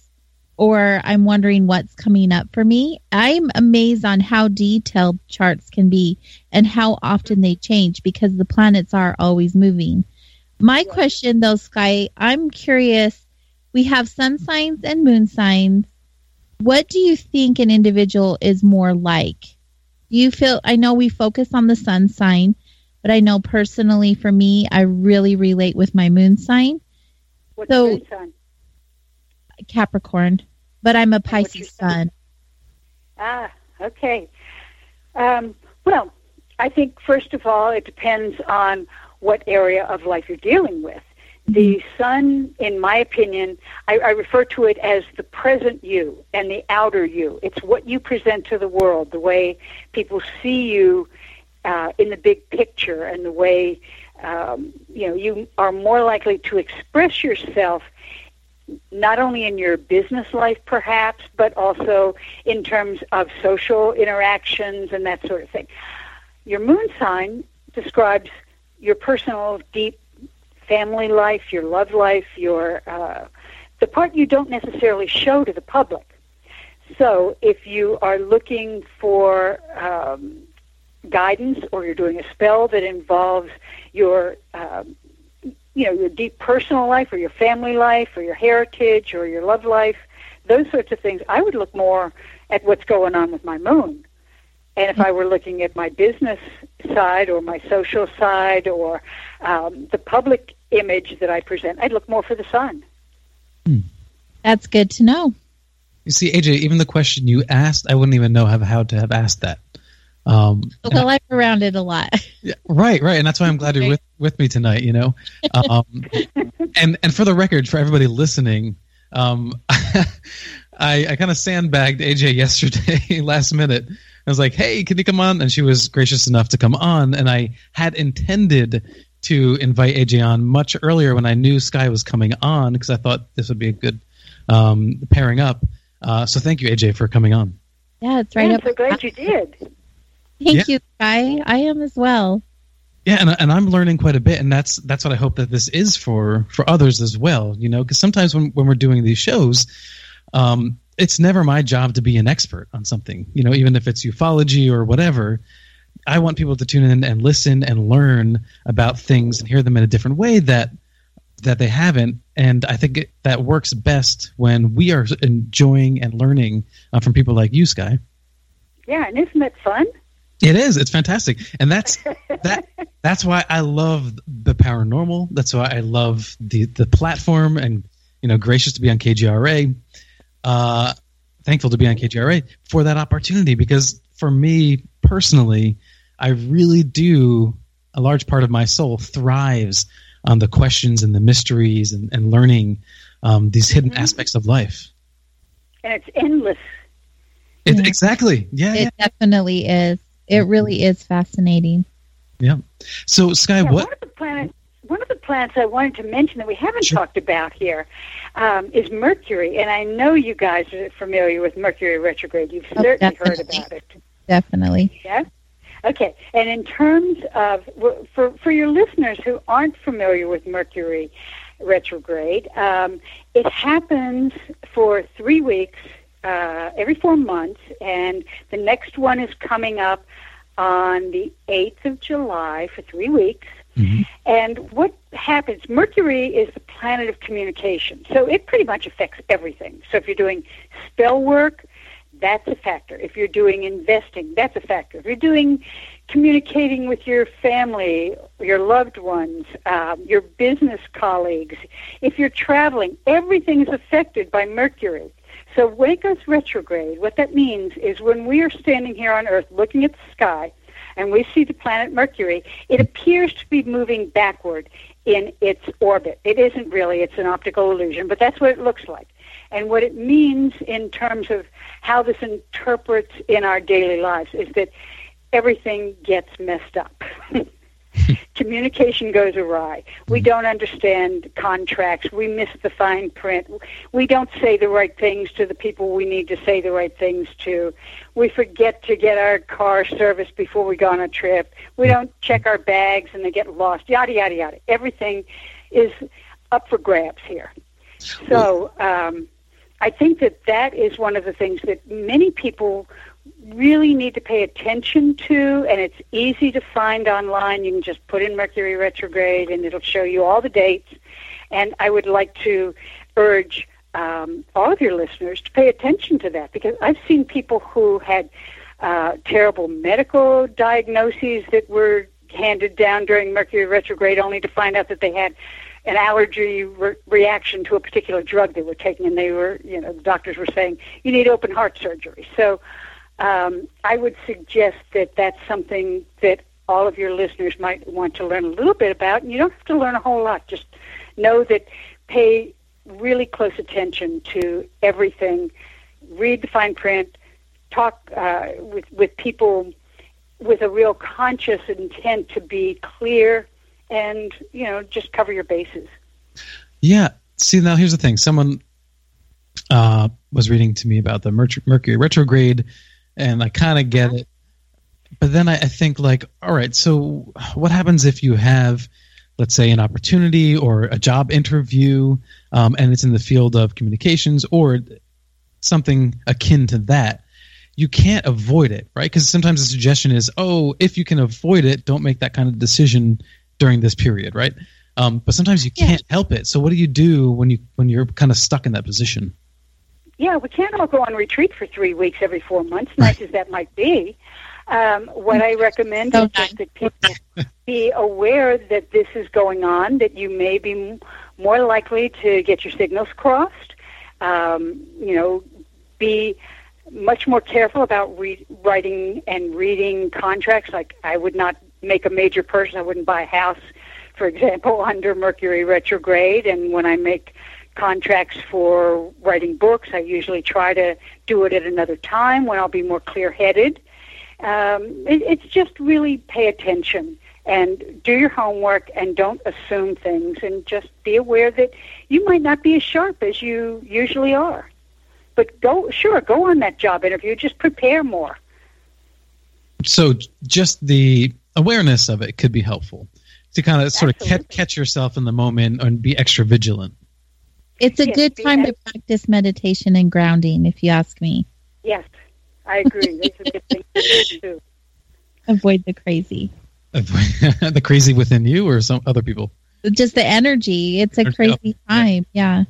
or I'm wondering what's coming up for me. I'm amazed on how detailed charts can be and how often they change because the planets are always moving. My question though, Skye, I'm curious. We have sun signs and moon signs. What do you think an individual is more like? You feel I know we focus on the sun sign, but I know personally for me, I really relate with my moon sign. What's so, moon sign? Capricorn, but I'm a Pisces sun. Ah, okay. Um, well, I think first of all, it depends on what area of life you're dealing with. The sun, in my opinion, I, I refer to it as the present you and the outer you. It's what you present to the world, the way people see you uh, in the big picture, and the way um, you know you are more likely to express yourself not only in your business life perhaps but also in terms of social interactions and that sort of thing your moon sign describes your personal deep family life, your love life, your uh, the part you don't necessarily show to the public. So if you are looking for um, guidance or you're doing a spell that involves your um, you know your deep personal life or your family life or your heritage or your love life those sorts of things i would look more at what's going on with my moon And if I were looking at my business side or my social side or um, the public image that I present, I'd look more for the sun. That's good to know. You see, AJ, even the question you asked, I wouldn't even know how, how to have asked that. Um, Well, I've around it a lot. Yeah, right, right, and that's why I'm glad you're with, with me tonight. You know, um, and and for the record, for everybody listening, um, I I kind of sandbagged AJ yesterday, last minute. I was like, "Hey, can you come on?" And she was gracious enough to come on. And I had intended to invite AJ on much earlier when I knew Skye was coming on because I thought this would be a good um, pairing up. Uh, so thank you, AJ, for coming on. Yeah, it's right I'm up. so glad you did. Thank Yeah. you, Skye. I am as well. Yeah, and and I'm learning quite a bit, and that's that's what I hope that this is for for others as well. You know, because sometimes when when we're doing these shows, um, it's never my job to be an expert on something. You know, even if it's ufology or whatever, I want people to tune in and listen and learn about things and hear them in a different way that that they haven't. And I think it, that works best when we are enjoying and learning uh, from people like you, Skye. Yeah, and isn't that fun? It is. It's fantastic, and that's that. That's why I love the paranormal. That's why I love the the platform, and you know, gracious to be on KGRA. Uh, thankful to be on KGRA for that opportunity because for me personally, I really do. A large part of my soul thrives on the questions and the mysteries and, and learning um, these hidden aspects of life. And it's endless. It, Exactly. Yeah. It definitely is. It really is fascinating. Yeah. So, Skye, Yeah, what? One of the planets, one of the planets I wanted to mention that we haven't talked about here um, is Mercury, and I know you guys are familiar with Mercury retrograde. You've Oh, certainly heard about it. Definitely. Yeah. Okay. And in terms of for for your listeners who aren't familiar with Mercury retrograde, um, it happens for three weeks uh, every four months, and the next one is coming up on the eighth of July for three weeks. And what happens, Mercury is the planet of communication. So it pretty much affects everything. So if you're doing spell work, that's a factor. If you're doing investing, that's a factor. If you're doing communicating with your family, your loved ones, um, your business colleagues, if you're traveling, everything is affected by Mercury. So when it goes retrograde, what that means is when we are standing here on Earth looking at the sky and we see the planet Mercury, it appears to be moving backward in its orbit. It isn't really, it's an optical illusion, but that's what it looks like. And what it means in terms of how this interprets in our daily lives is that everything gets messed up. Communication goes awry. We don't understand contracts. We miss the fine print. We don't say the right things to the people we need to say the right things to. We forget to get our car serviced before we go on a trip. We don't check our bags and they get lost. Yada, yada, yada. Everything is up for grabs here. So um, I think that that is one of the things that many people really need to pay attention to, and it's easy to find online. You can just put in Mercury retrograde, and it'll show you all the dates. And I would like to urge um, all of your listeners to pay attention to that because I've seen people who had uh, terrible medical diagnoses that were handed down during Mercury retrograde, only to find out that they had an allergy re- reaction to a particular drug they were taking, and they were, you know, the doctors were saying you need open heart surgery. So um, I would suggest that that's something that all of your listeners might want to learn a little bit about. And you don't have to learn a whole lot. Just know that pay really close attention to everything. Read the fine print. Talk uh, with with people with a real conscious intent to be clear, and you know, just cover your bases. Yeah. See, now here's the thing. Someone uh, was reading to me about the Mercury retrograde, and I kind of get it. But then I, I think, like, all right, so what happens if you have, let's say, an opportunity or a job interview, um, and it's in the field of communications or something akin to that? You can't avoid it, right? Because sometimes the suggestion is, oh, if you can avoid it, don't make that kind of decision during this period, right? Um, but sometimes you can't help it. So what do you do when you when you're kind of stuck in that position? Yeah, we can't all go on retreat for three weeks every four months, nice as that might be. Um, what I recommend is just that people be aware that this is going on, that you may be m- more likely to get your signals crossed. Um, you know, be much more careful about re- writing and reading contracts. Like I would not make a major purchase. I wouldn't buy a house, for example, under Mercury retrograde. And when I make contracts for writing books, I usually try to do it at another time when I'll be more clear-headed. Um, it, it's just really pay attention and do your homework and don't assume things and just be aware that you might not be as sharp as you usually are. But go, sure, go on that job interview. Just prepare more. So just the awareness of it could be helpful to kind of sort of catch, catch yourself in the moment and be extra vigilant. It's a Yes, good time ex- to practice meditation and grounding, if you ask me. Yes, I agree. These are good things to do. Avoid the crazy. the crazy within you or some other people. Just the energy. It's a Energy, crazy time. Yeah.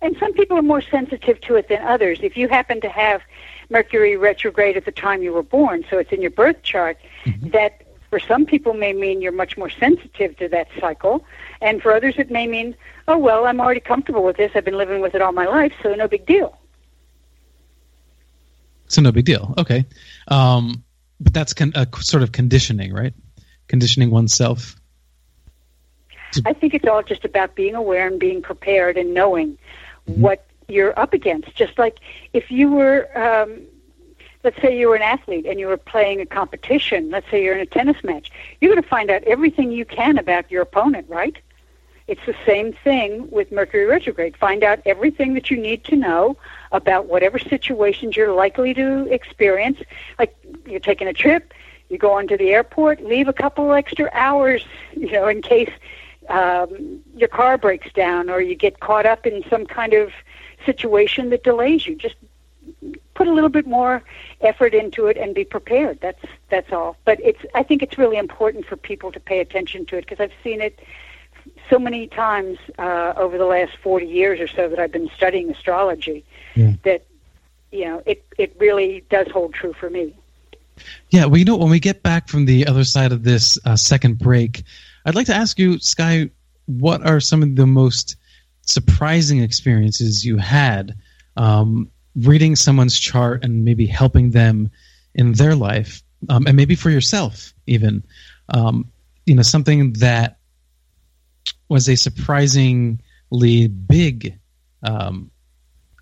And some people are more sensitive to it than others. If you happen to have Mercury retrograde at the time you were born, so it's in your birth chart, mm-hmm. that for some people may mean you're much more sensitive to that cycle, and for others it may mean, oh well, I'm already comfortable with this. I've been living with it all my life, so no big deal. So no big deal. Okay. Um, but that's con- a sort of conditioning, right? Conditioning oneself. I think it's all just about being aware and being prepared and knowing what you're up against. Just like if you were, um, let's say you were an athlete and you were playing a competition, let's say you're in a tennis match, you're going to find out everything you can about your opponent, right? It's the same thing with Mercury retrograde. Find out everything that you need to know about whatever situations you're likely to experience. Like you're taking a trip, you go into the airport, leave a couple extra hours, you know, in case um, your car breaks down or you get caught up in some kind of situation that delays you. Just put a little bit more effort into it and be prepared. That's that's all. But it's I think it's really important for people to pay attention to it because I've seen it so many times uh, over the last 40 years or so that I've been studying astrology Yeah. that you know it it really does hold true for me. Yeah, well, you know, when we get back from the other side of this uh, second break, I'd like to ask you, Skye, what are some of the most surprising experiences you had um, reading someone's chart and maybe helping them in their life, um, and maybe for yourself, even? Um, you know, something that was a surprisingly big um,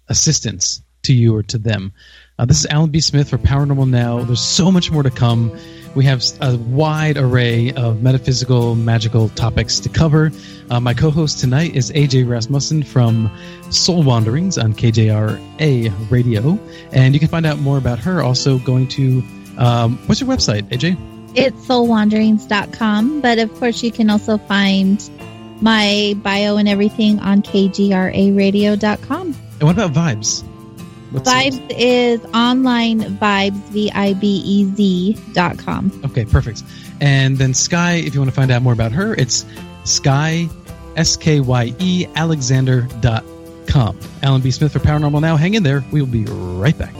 assistance to you or to them. Uh, this is Alan B. Smith for Paranormal Now. There's so much more to come. We have a wide array of metaphysical, magical topics to cover. Uh, my co host tonight is AJ Rasmussen from Soul Wanderings on KGRA Radio. And you can find out more about her also going to um, what's your website, AJ? It's soulwanderings.com, but of course you can also find my bio and everything on kgraradio.com. And what about Vibez? What's Vibez is online vibes, V I B E Z dot com. Okay, perfect. And then Skye, if you want to find out more about her, it's Skye, S K Y E, Alexander dot com. Alan B. Smith for Paranormal Now. Hang in there. We will be right back.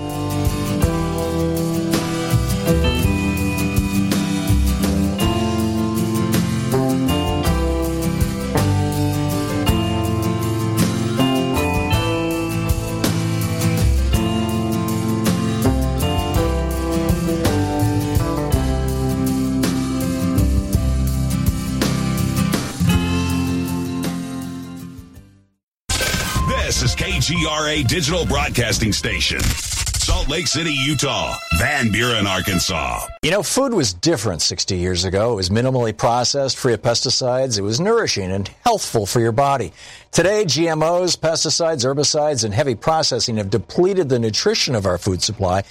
KGRA Digital Broadcasting Station. Salt Lake City, Utah. Van Buren, Arkansas. You know, food was different 60 years ago. It was minimally processed, free of pesticides. It was nourishing and healthful for your body. Today, GMOs, pesticides, herbicides, and heavy processing have depleted the nutrition of our food supply,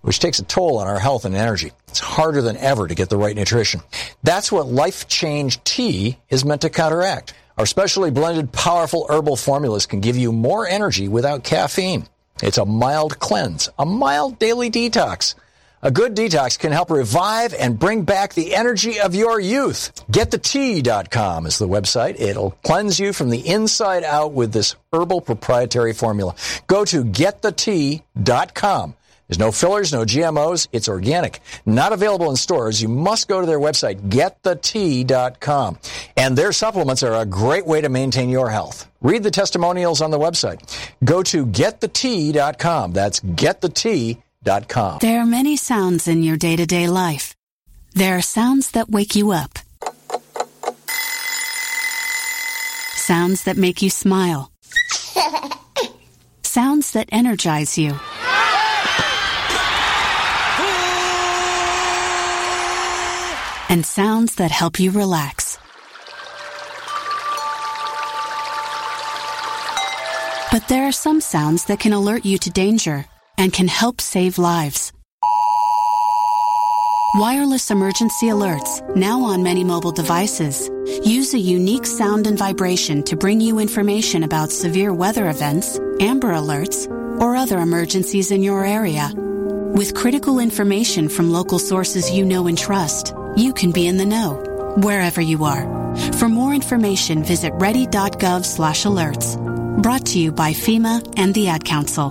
which takes a toll on our health and energy. It's harder than ever to get the right nutrition. That's what Life Change Tea is meant to counteract. Our specially blended, powerful herbal formulas can give you more energy without caffeine. It's a mild cleanse, a mild daily detox. A good detox can help revive and bring back the energy of your youth. GetTheTea.com is the website. It'll cleanse you from the inside out with this herbal proprietary formula. Go to GetTheTea.com. There's no fillers, no GMOs. It's organic. Not available in stores. You must go to their website, getthetea.com. And their supplements are a great way to maintain your health. Read the testimonials on the website. Go to getthetea.com. That's getthetea.com. There are many sounds in your day to day life. There are sounds that wake you up, sounds that make you smile, sounds that energize you. And sounds that help you relax. But there are some sounds that can alert you to danger and can help save lives. Wireless emergency alerts, now on many mobile devices, use a unique sound and vibration to bring you information about severe weather events, amber alerts, or other emergencies in your area. With critical information from local sources you know and trust, you can be in the know, wherever you are. For more information, visit ready.gov/alerts. Brought to you by FEMA and the Ad Council.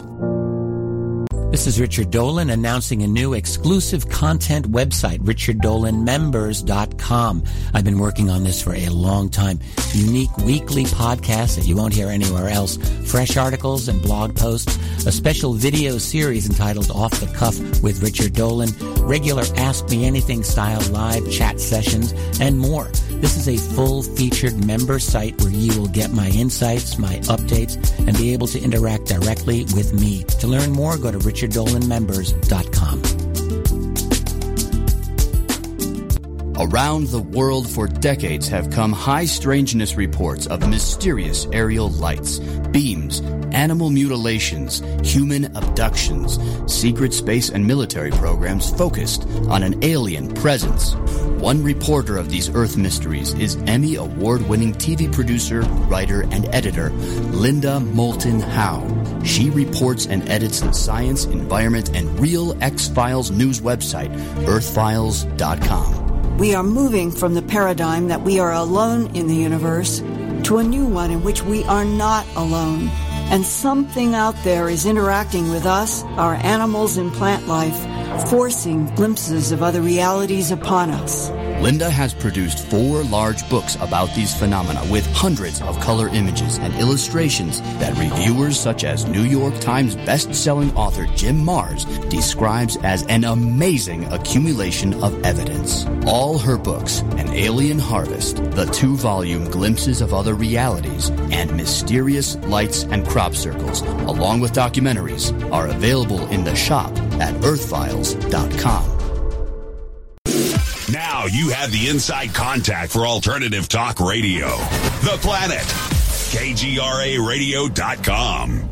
This is Richard Dolan announcing a new exclusive content website, richarddolanmembers.com. I've been working on this for a long time. Unique weekly podcasts that you won't hear anywhere else, fresh articles and blog posts, a special video series entitled Off the Cuff with Richard Dolan, regular Ask Me Anything style live chat sessions, and more. This is a full featured member site where you will get my insights, my updates, and be able to interact directly with me. To learn more, go to richarddolanmembers.com. Around the world for decades have come high strangeness reports of mysterious aerial lights, beams, animal mutilations, human abductions, secret space and military programs focused on an alien presence. One reporter of these Earth mysteries is Emmy award winning TV producer, writer, and editor Linda Moulton Howe. She reports and edits the science, environment, and real X Files news website, earthfiles.com. We are moving from the paradigm that we are alone in the universe to a new one in which we are not alone. And something out there is interacting with us, our animals and plant life, forcing glimpses of other realities upon us. Linda has produced four large books about these phenomena with hundreds of color images and illustrations that reviewers such as New York Times best-selling author Jim Marrs describes as an amazing accumulation of evidence. All her books, An Alien Harvest, the two-volume Glimpses of Other Realities, and Mysterious Lights and Crop Circles, along with documentaries, are available in the shop at earthfiles.com. Now you have the inside contact for alternative talk radio. The Planet. KGRARadio.com.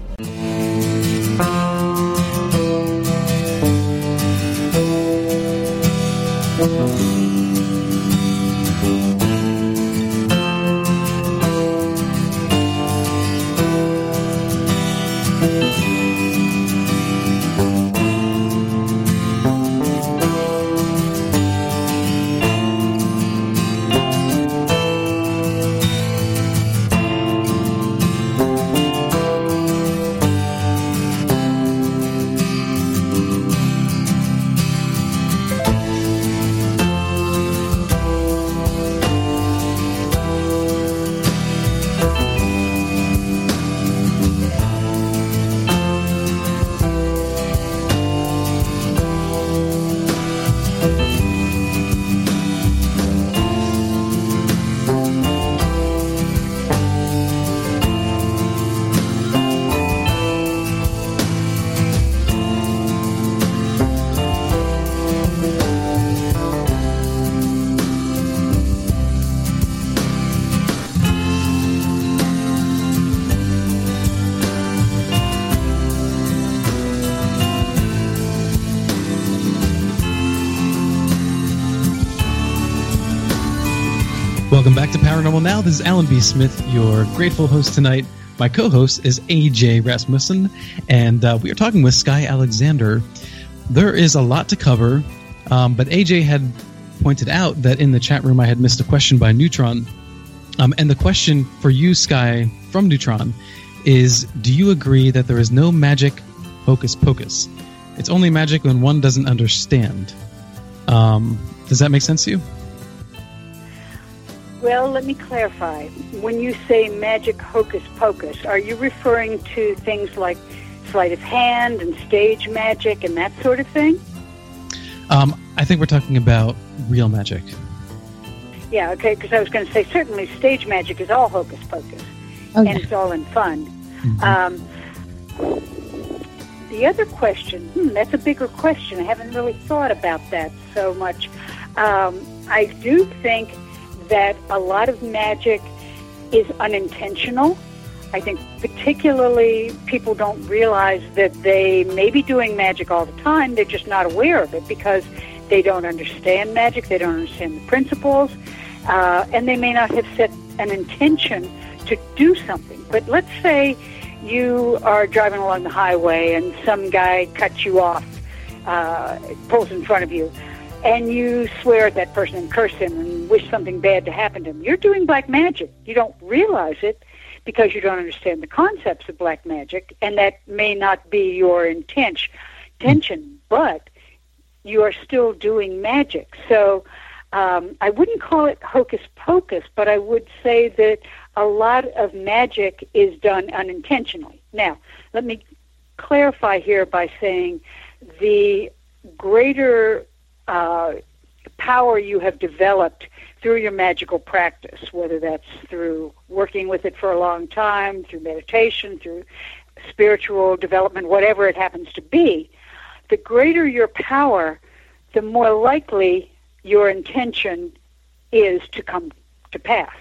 Welcome Paranormal Now. This is Alan B. Smith, your grateful host tonight. My co host is AJ Rasmussen, and uh, we are talking with Skye Alexander. There is a lot to cover, um, but AJ had pointed out that in the chat room I had missed a question by Neutron. Um, and the question for you, Skye, from Neutron is Do you agree that there is no magic hocus pocus? it's only magic when one doesn't understand. Um, does that make sense to you? Well, let me clarify. When you say magic hocus pocus, are you referring to things like sleight of hand and stage magic and that sort of thing? Um, I think we're talking about real magic. Yeah, okay, because I was going to say certainly stage magic is all hocus pocus, Oh, and it's all in fun. Um, the other question, hmm, that's a bigger question. I haven't really thought about that so much. Um, I do think that a lot of magic is unintentional. I think particularly people don't realize that they may be doing magic all the time. They're just not aware of it because they don't understand magic. They don't understand the principles. Uh, and they may not have set an intention to do something. But let's say you are driving along the highway and some guy cuts you off, uh, pulls in front of you, and you swear at that person and curse him and wish something bad to happen to him. You're doing black magic. You don't realize it because you don't understand the concepts of black magic, and that may not be your intention, but you are still doing magic. So um, I wouldn't call it hocus pocus, but I would say that a lot of magic is done unintentionally. Now, let me clarify here by saying the greater uh, power you have developed through your magical practice, whether that's through working with it for a long time, through meditation, through spiritual development, whatever it happens to be, the greater your power, the more likely your intention is to come to pass.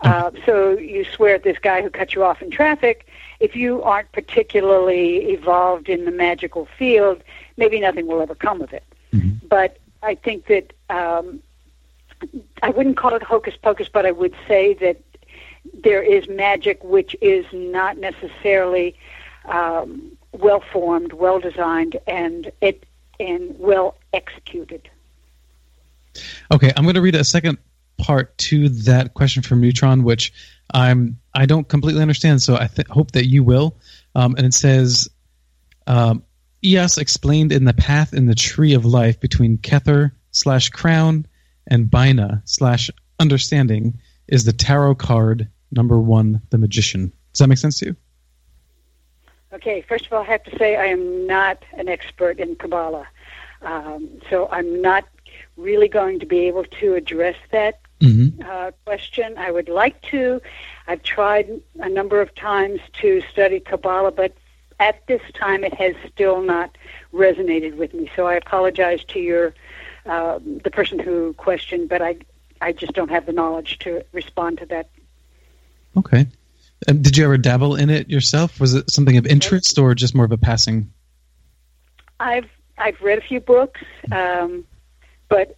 Uh, so you swear at this guy who cut you off in traffic. If you aren't particularly evolved in the magical field, maybe nothing will ever come of it. But I think that um, I wouldn't call it hocus pocus, but I would say that there is magic which is not necessarily um, well formed, well designed, and it and well executed. Okay, I'm going to read a second part to that question from Neutron, which I'm I don't completely understand, so I th- hope that you will. Um, and it says, um, "Eos explained in the path in the tree of life between Kether slash crown and Binah slash understanding is the tarot card number one, the magician." Does that make sense to you? Okay, first of all, I have to say I am not an expert in Kabbalah, um, so I'm not really going to be able to address that uh, question. I would like to. I've tried a number of times to study Kabbalah, but at this time it has still not resonated with me. So I apologize to your uh, the person who questioned, but I I just don't have the knowledge to respond to that. Okay. Um, did you ever dabble in it yourself? Was it something of interest or just more of a passing? I've I've read a few books, um, but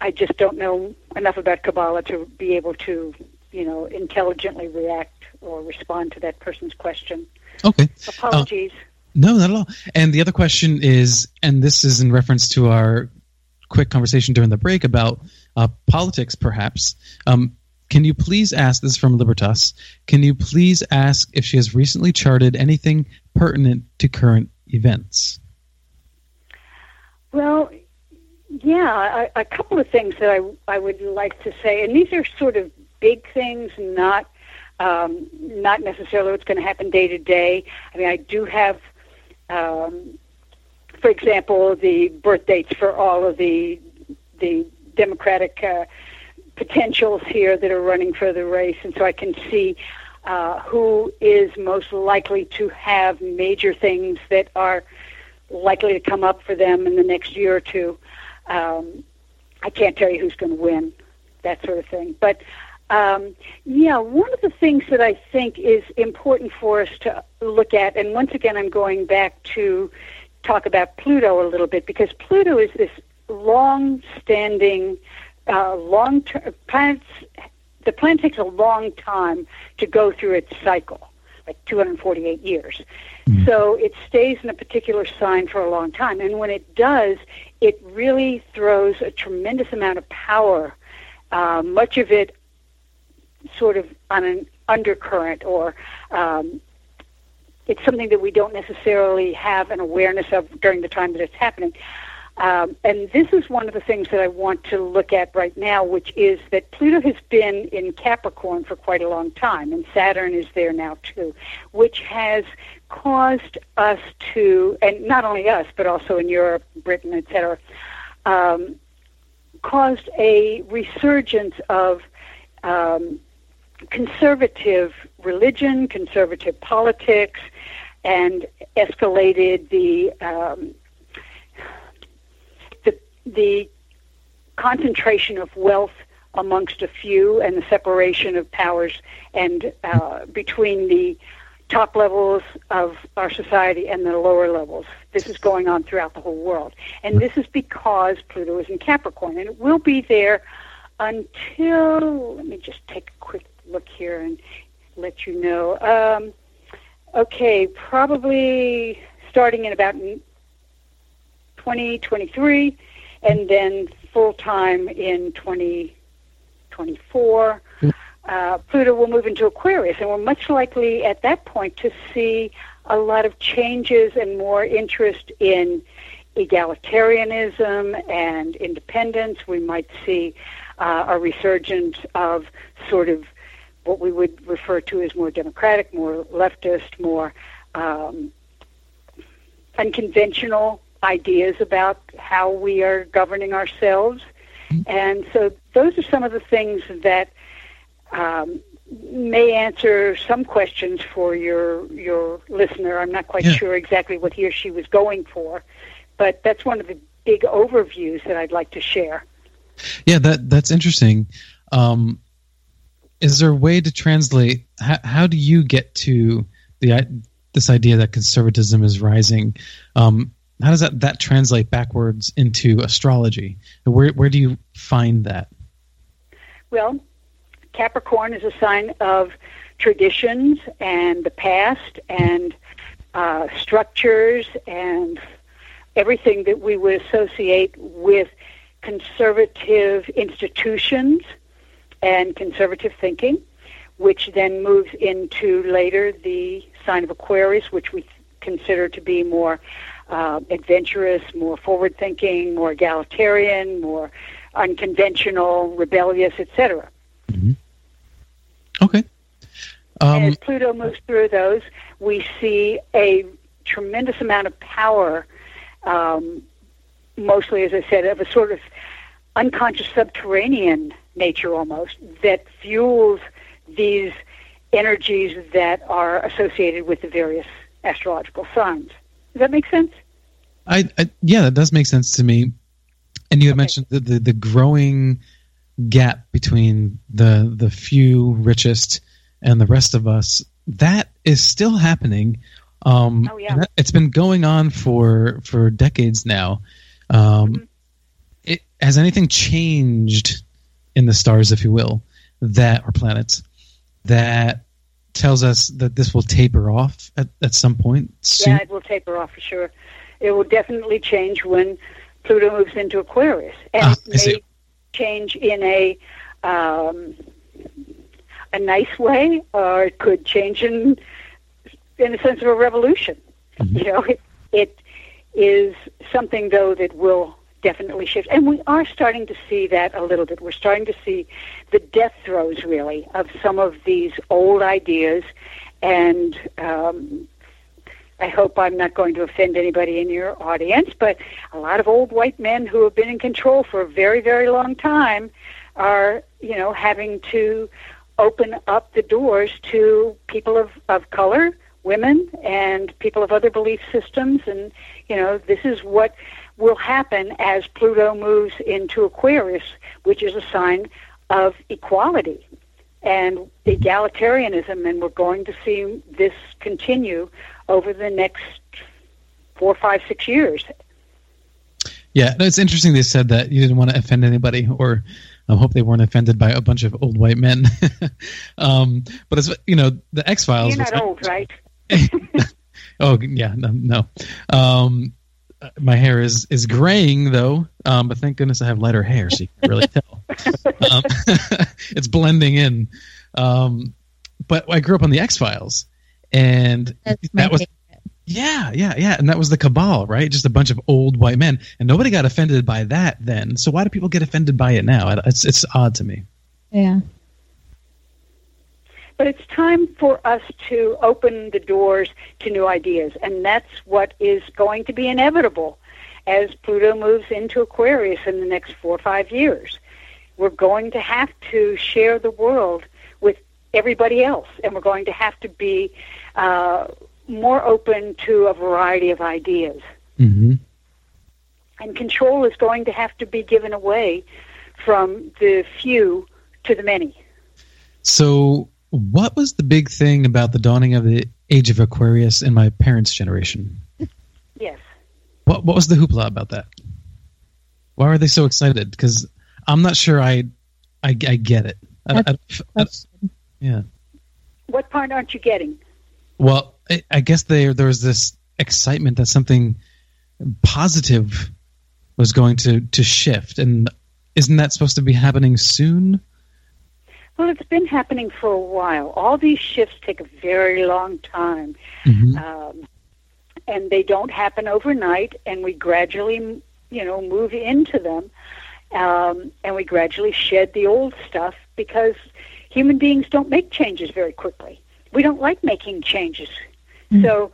I just don't know enough about Kabbalah to be able to, you know, intelligently react or respond to that person's question. Okay. Apologies. No, not at all. And the other question is, and this is in reference to our quick conversation during the break about uh, politics, perhaps. Um, can you please ask, this is from Libertas, can you please ask if she has recently charted anything pertinent to current events? Well, yeah, a, a couple of things that I I would like to say, and these are sort of big things, not um, not necessarily what's going to happen day to day. I mean, I do have, um, for example, the birth dates for all of the the Democratic uh, potentials here that are running for the race, and so I can see uh, who is most likely to have major things that are likely to come up for them in the next year or two. Um, I can't tell you who's going to win, that sort of thing. But um, yeah, one of the things that I think is important for us to look at, and once again, I'm going back to talk about Pluto a little bit because Pluto is this long-standing, uh, long-term planets. The planet takes a long time to go through its cycle, like 248 years. So it stays in a particular sign for a long time. And when it does, it really throws a tremendous amount of power, uh, much of it sort of on an undercurrent or um, it's something that we don't necessarily have an awareness of during the time that it's happening. Um, and this is one of the things that I want to look at right now, which is that Pluto has been in Capricorn for quite a long time, and Saturn is there now too, which has caused us to, and not only us, but also in Europe, Britain, etc., um, caused a resurgence of um, conservative religion, conservative politics, and escalated the um, the the concentration of wealth amongst a few and the separation of powers and uh, between the top levels of our society and the lower levels. This is going on throughout the whole world. And this is because Pluto is in Capricorn. And it will be there until, let me just take a quick look here and let you know. Um, okay, probably starting in about 2023 and then full time in 2024. Uh, Pluto will move into Aquarius, and we're much likely at that point to see a lot of changes and more interest in egalitarianism and independence. We might see uh, a resurgence of sort of what we would refer to as more democratic, more leftist, more um, unconventional ideas about how we are governing ourselves. And so those are some of the things that um, may answer some questions for your your listener. I'm not quite yeah. sure exactly what he or she was going for, but that's one of the big overviews that I'd like to share. Yeah, that that's interesting. Um, is there a way to translate? How, how do you get to the this idea that conservatism is rising? Um, how does that that translate backwards into astrology? Where where do you find that? Well, Capricorn is a sign of traditions and the past and uh, structures and everything that we would associate with conservative institutions and conservative thinking, which then moves into later the sign of Aquarius, which we consider to be more uh, adventurous, more forward thinking, more egalitarian, more unconventional, rebellious, etc. Mm-hmm. Okay. Um, as Pluto moves through those, we see a tremendous amount of power, um, mostly, as I said, of a sort of unconscious subterranean nature almost, that fuels these energies that are associated with the various astrological signs. Does that make sense? I, I yeah, that does make sense to me. And you had okay. mentioned the, the, the growing gap between the the few richest and the rest of us that is still happening um, oh, yeah. it's been going on for for decades now um, mm-hmm. it, has anything changed in the stars if you will that are planets that tells us that this will taper off at, at some point soon? yeah it will taper off for sure it will definitely change when pluto moves into aquarius and ah, it may change in a um, a nice way, or it could change in in a sense of a revolution. Mm-hmm. You know, it, it is something though that will definitely shift, and we are starting to see that a little bit. We're starting to see the death throes, really, of some of these old ideas, and um, I hope I'm not going to offend anybody in your audience, but a lot of old white men who have been in control for a very, very long time are, you know, having to open up the doors to people of, of color, women, and people of other belief systems. And, you know, this is what will happen as Pluto moves into Aquarius, which is a sign of equality and egalitarianism, and we're going to see this continue over the next four, five, six years. Yeah, it's interesting they said that you didn't want to offend anybody, or I hope they weren't offended by a bunch of old white men. um, but it's you know the X Files. You're not old, right? oh yeah, no. no. Um, my hair is is graying though, um, but thank goodness I have lighter hair, so you can really tell. Um, it's blending in. Um, but I grew up on the X Files, and that was favorite. yeah, yeah, yeah, and that was the cabal, right? Just a bunch of old white men, and nobody got offended by that then. So why do people get offended by it now? It's it's odd to me. Yeah. But it's time for us to open the doors to new ideas, and that's what is going to be inevitable as Pluto moves into Aquarius in the next four or five years. We're going to have to share the world with everybody else, and we're going to have to be uh, more open to a variety of ideas. Mm-hmm. And control is going to have to be given away from the few to the many. So, what was the big thing about the dawning of the age of Aquarius in my parents' generation? Yes. What what was the hoopla about that? Why were they so excited? Because I'm not sure I I, I get it. I, I, yeah. What part aren't you getting? Well, I, I guess there there was this excitement that something positive was going to to shift, and isn't that supposed to be happening soon? Well, it's been happening for a while. All these shifts take a very long time. Mm-hmm. Um, and they don't happen overnight, and we gradually, you know, move into them, um, and we gradually shed the old stuff because human beings don't make changes very quickly. We don't like making changes, so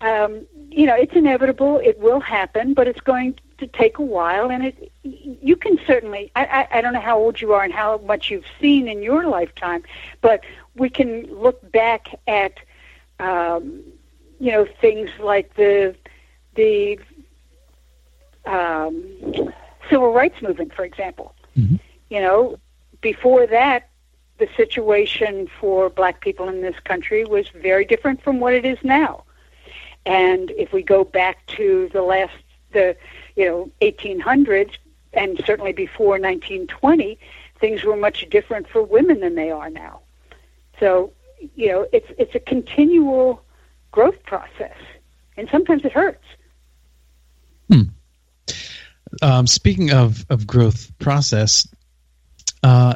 um, you know it's inevitable. It will happen, but it's going to take a while, and it you can certainly. I, I, I don't know how old you are and how much you've seen in your lifetime, but we can look back at. Um, you know things like the the um, civil rights movement, for example. You know, before that, the situation for black people in this country was very different from what it is now. And if we go back to the last, the you know 1800s, and certainly before 1920, things were much different for women than they are now. So, you know, it's it's a continual growth process, and sometimes it hurts. Um, speaking of of growth process, uh,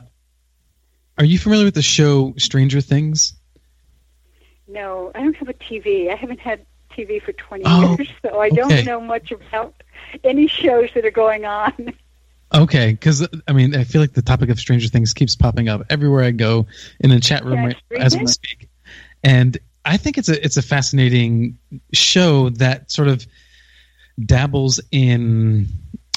are you familiar with the show Stranger Things? No, I don't have a TV. I haven't had TV for 20 Oh, years, so I don't know much about any shows that are going on. Okay, because I mean, I feel like the topic of Stranger Things keeps popping up everywhere I go in the chat room right, as we speak, and I think it's a it's a fascinating show that sort of dabbles in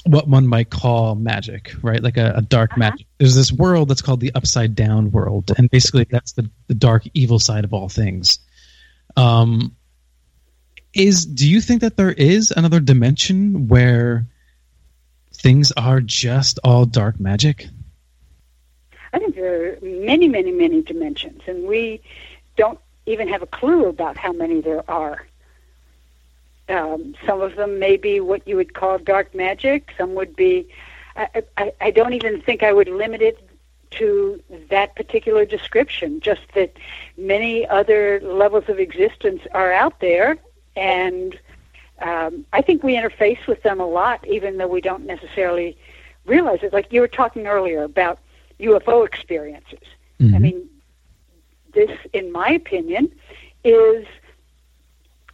what one might call magic, right? Like a, a dark magic. There's this world that's called the Upside Down world, and basically that's the the dark evil side of all things. Um, is do you think that there is another dimension where things are just all dark magic? I think there are many, many, many dimensions, and we don't even have a clue about how many there are. Um, some of them may be what you would call dark magic. Some would be. I, I, I don't even think I would limit it to that particular description. Just that many other levels of existence are out there, and um, I think we interface with them a lot, even though we don't necessarily realize it. Like you were talking earlier about UFO experiences. I mean, this, in my opinion, is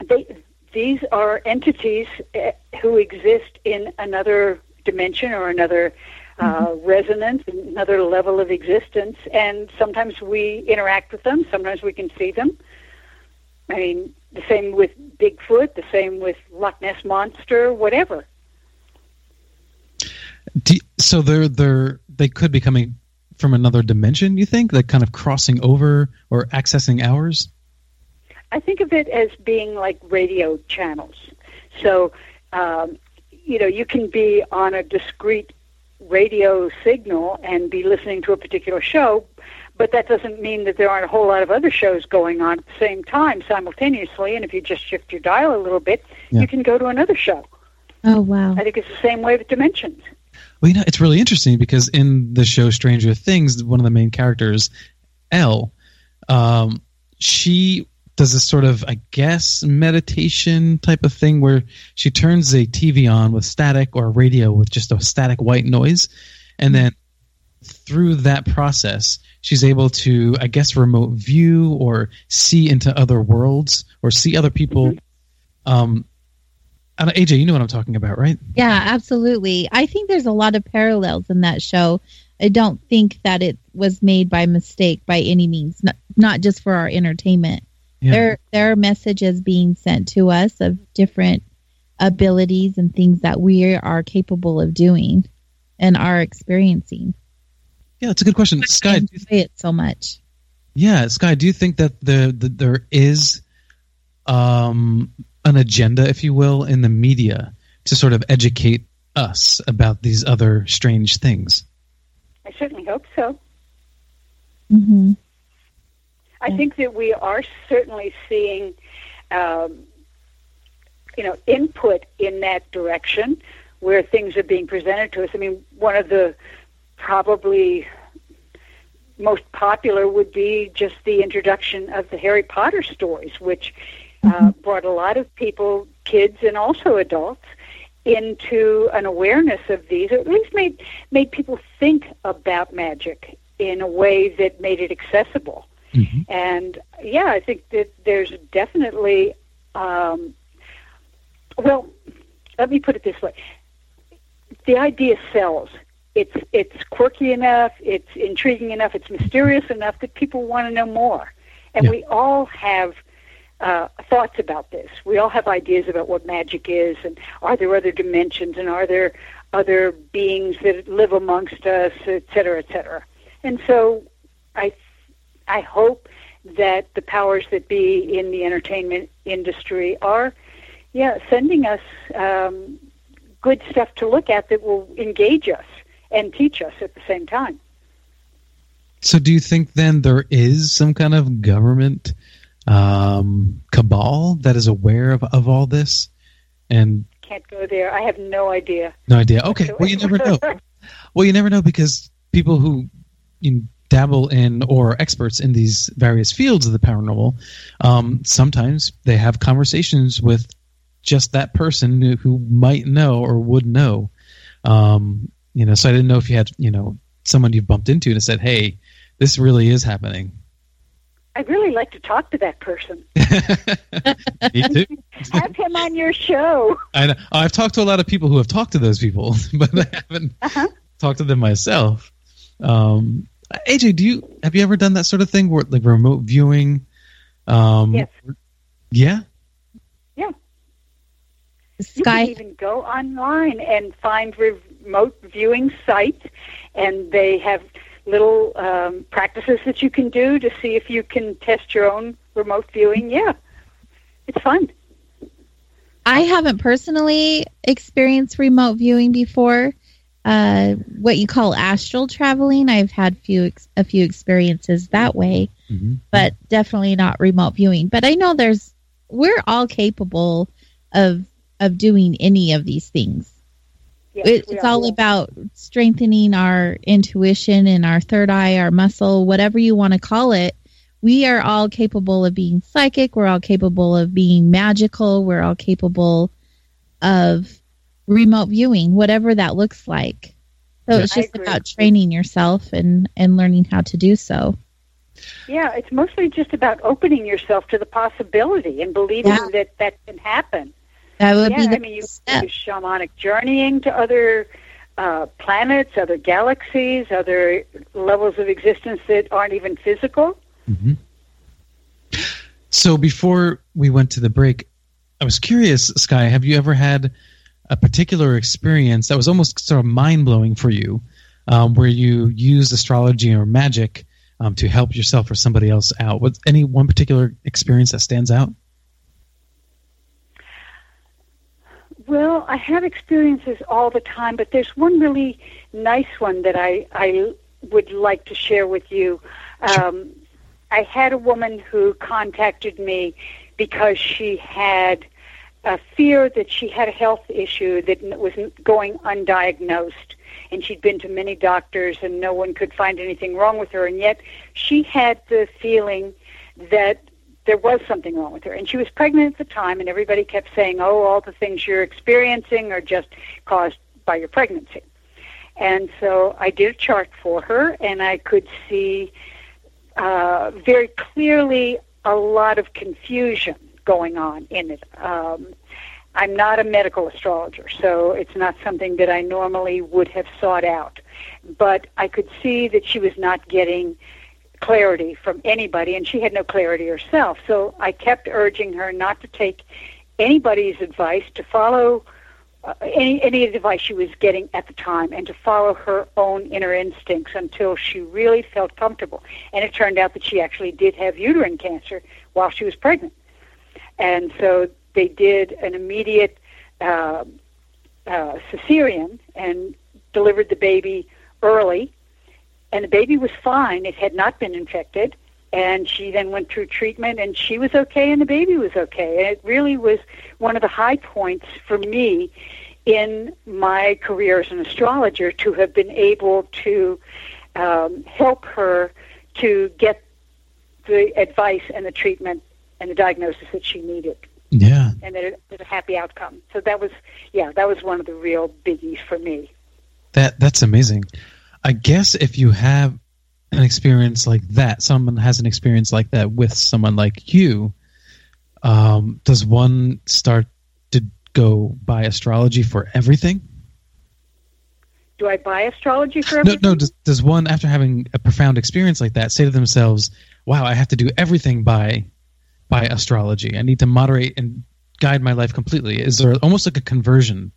they, these are entities uh, who exist in another dimension or another uh, resonance, another level of existence, and sometimes we interact with them. Sometimes we can see them. I mean, the same with Bigfoot, the same with Loch Ness monster, whatever. Do, so they're they're they could be coming from another dimension. You think, like kind of crossing over or accessing ours? I think of it as being like radio channels. So, um, you know, you can be on a discrete radio signal and be listening to a particular show, but that doesn't mean that there aren't a whole lot of other shows going on at the same time simultaneously. And if you just shift your dial a little bit, Yeah. you can go to another show. Oh wow. I think it's the same way with dimensions. Well, you know, it's really interesting because in the show Stranger Things, one of the main characters, El, um, she does this sort of, I guess, meditation type of thing where she turns a TV on with static or a radio with just a static white noise, and then through that process, she's able to, I guess, remote view or see into other worlds or see other people. Mm-hmm. Um, AJ, you know what I'm talking about, right? Yeah, absolutely. I think there's a lot of parallels in that show. I don't think that it was made by mistake by any means, not, not just for our entertainment. Yeah. There, there are messages being sent to us of different abilities and things that we are capable of doing and are experiencing. Yeah, that's a good question. Skye, I enjoy it so much. Yeah, Skye, do you think that the, the there is um, an agenda, if you will, in the media to sort of educate us about these other strange things? I certainly hope so. Mm-hmm. I think that we are certainly seeing, um, you know, input in that direction where things are being presented to us. I mean, one of the probably most popular would be just the introduction of the Harry Potter stories, which uh, brought a lot of people, kids and also adults, into an awareness of these, or at least made made people think about magic in a way that made it accessible. Mm-hmm. And yeah, I think that there's definitely, um, well, let me put it this way: the idea sells. It's it's quirky enough, it's intriguing enough, it's mysterious enough that people want to know more. And Yeah. we all have uh, thoughts about this. We all have ideas about what magic is, and are there other dimensions, and are there other beings that live amongst us, et cetera, et cetera. And so, I I hope that the powers that be in the entertainment industry are, yeah, sending us um, good stuff to look at that will engage us and teach us at the same time. So, do you think then there is some kind of government um, cabal that is aware of, of all this? And Can't go there. I have no idea. no idea. Okay, well, you never know. Well, you never know because people who you know, dabble in or are experts in these various fields of the paranormal, um, sometimes they have conversations with just that person who, who might know or would know. Um, you know, so I didn't know if you had, you know, someone you've bumped into and said, "Hey, this really is happening." I'd really like to talk to that person. Me too. have him on your show. I know. I've talked to a lot of people who have talked to those people, but I haven't Uh-huh. talked to them myself. Um, AJ, do you have you ever done that sort of thing where like remote viewing? Um, Yes. Yeah. Yeah. You Skye, can even go online and find remote viewing site, and they have little um, practices that you can do to see if you can test your own remote viewing. Yeah, it's fun. I haven't personally experienced remote viewing before. Uh, what you call astral traveling, I've had few ex- a few experiences that way, Mm-hmm. but definitely not remote viewing. But I know there's we're all capable of of doing any of these things. Yes, It, it's are. all about strengthening our intuition and our third eye, our muscle, whatever you want to call it. We are all capable of being psychic. We're all capable of being magical. We're all capable of remote viewing, whatever that looks like. So Yeah. it's just about training yourself and, and learning how to do so. Yeah, it's mostly just about opening yourself to the possibility and believing Yeah. that that can happen. That would yeah, be the I mean, you step. shamanic journeying to other uh, planets, other galaxies, other levels of existence that aren't even physical. hmm So before we went to the break, I was curious, Skye, have you ever had a particular experience that was almost sort of mind blowing for you, um, where you used astrology or magic um, to help yourself or somebody else out? What any one particular experience that stands out? Well, I have experiences all the time, but there's one really nice one that I, I would like to share with you. Um, I had a woman who contacted me because she had a fear that she had a health issue that was going undiagnosed. And she'd been to many doctors and no one could find anything wrong with her. And yet she had the feeling that there was something wrong with her. And she was pregnant at the time, and everybody kept saying, oh, all the things you're experiencing are just caused by your pregnancy. And so I did a chart for her, and I could see uh, very clearly a lot of confusion going on in it. Um, I'm not a medical astrologer, so it's not something that I normally would have sought out. But I could see that she was not getting clarity from anybody, and she had no clarity herself. So I kept urging her not to take anybody's advice, to follow uh, any any advice she was getting at the time, and to follow her own inner instincts until she really felt comfortable. And it turned out that she actually did have uterine cancer while she was pregnant, and so they did an immediate uh, uh, cesarean and delivered the baby early, and the baby was fine. It had not been infected, and she then went through treatment, and she was okay, and the baby was okay. And it really was one of the high points for me in my career as an astrologer to have been able to um, help her to get the advice and the treatment and the diagnosis that she needed. Yeah. And that it was a happy outcome. So that was, yeah, that was one of the real biggies for me. That that's amazing. I guess if you have an experience like that, someone has an experience like that with someone like you, um, does one start to go by astrology for everything? Do I buy astrology for No, no. Does, does one, after having a profound experience like that, say to themselves, "Wow, I have to do everything by by astrology. I need to moderate and guide my life completely." Is there almost like a conversion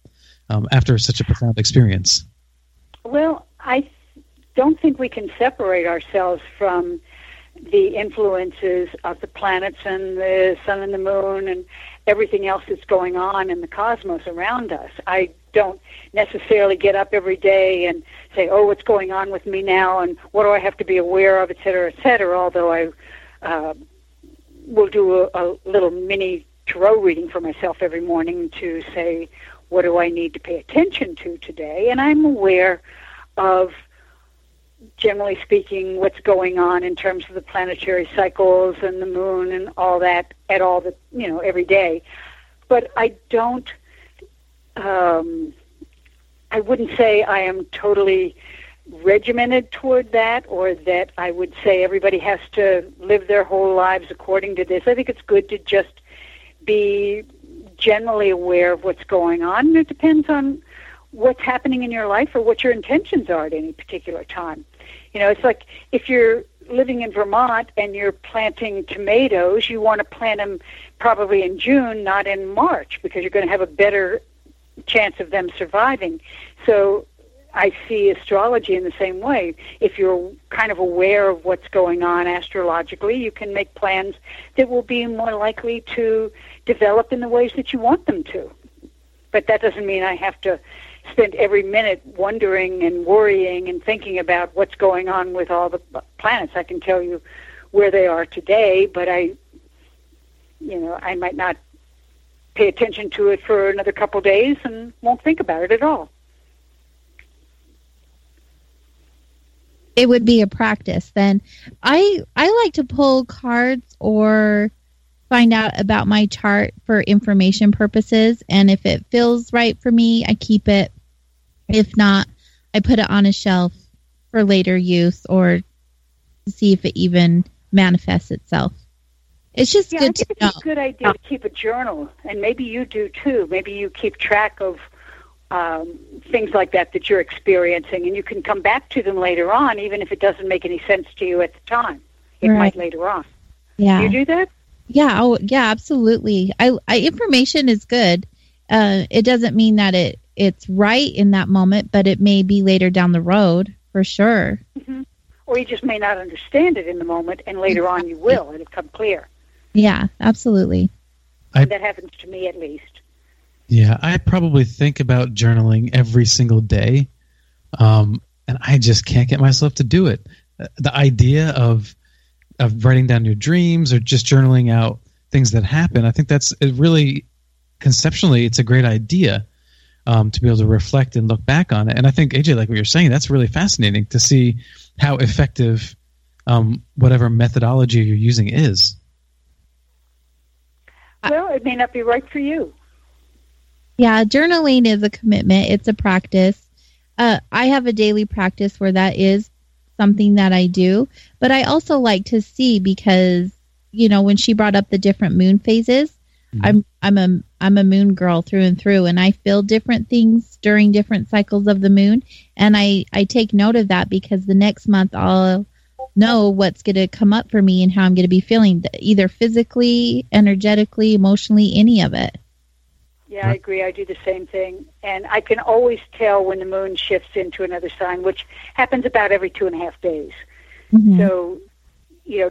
um, after such a profound experience? Well, I don't think we can separate ourselves from the influences of the planets and the sun and the moon and everything else that's going on in the cosmos around us. I don't necessarily get up every day and say, "Oh, what's going on with me now?" and what do I have to be aware of, et cetera, et cetera. Although I uh, will do a, a little mini tarot reading for myself every morning to say, "What do I need to pay attention to today?" And I'm aware of generally speaking, what's going on in terms of the planetary cycles and the moon and all that at all the you know every day. But I don't. Um, I wouldn't say I am totally regimented toward that, or that I would say everybody has to live their whole lives according to this. I think it's good to just be generally aware of what's going on. And it depends on what's happening in your life or what your intentions are at any particular time. You know, it's like if you're living in Vermont and you're planting tomatoes, you want to plant them probably in June, not in March, because you're going to have a better chance of them surviving. So I see astrology in the same way. If you're kind of aware of what's going on astrologically, you can make plans that will be more likely to develop in the ways that you want them to. But that doesn't mean I have to spend every minute wondering and worrying and thinking about what's going on with all the planets. I can tell you where they are today, but I, you know, I might not pay attention to it for another couple days and won't think about it at all. It would be a practice then. I I like to pull cards or find out about my chart for information purposes and if it feels right for me, I keep it. If not, I put it on a shelf for later use or to see if it even manifests itself. It's just yeah, good I think to it's know. a good idea to keep a journal, and maybe you do too. Maybe you keep track of um, things like that that you're experiencing, and you can come back to them later on, even if it doesn't make any sense to you at the time. It Right. might later on. Yeah. You do that? Yeah, oh yeah, absolutely. I, I information is good. Uh, it doesn't mean that it it's right in that moment, but it may be later down the road for sure. hmm Or you just may not understand it in the moment, and later on you will. And it'll come clear. Yeah, absolutely. I- that happens to me at least. Yeah, I probably think about journaling every single day, um, and I just can't get myself to do it. The idea of of writing down your dreams or just journaling out things that happen, I think that's it really conceptually, it's a great idea um, to be able to reflect and look back on it. And I think AJ, like what you're saying, that's really fascinating to see how effective um, whatever methodology you're using is. Well, it may not be right for you. Yeah, journaling is a commitment. It's a practice. uh, I have a daily practice where that is something that I do, but I also like to see because you know when she brought up the different moon phases, mm-hmm. I'm I'm a I'm a moon girl through and through, and I feel different things during different cycles of the moon, and I I take note of that because the next month I'll know what's going to come up for me and how I'm going to be feeling, either physically, energetically, emotionally, any of it. Yeah, I agree. I do the same thing. And I can always tell when the moon shifts into another sign, which happens about every two and a half days. Mm-hmm. So, you know,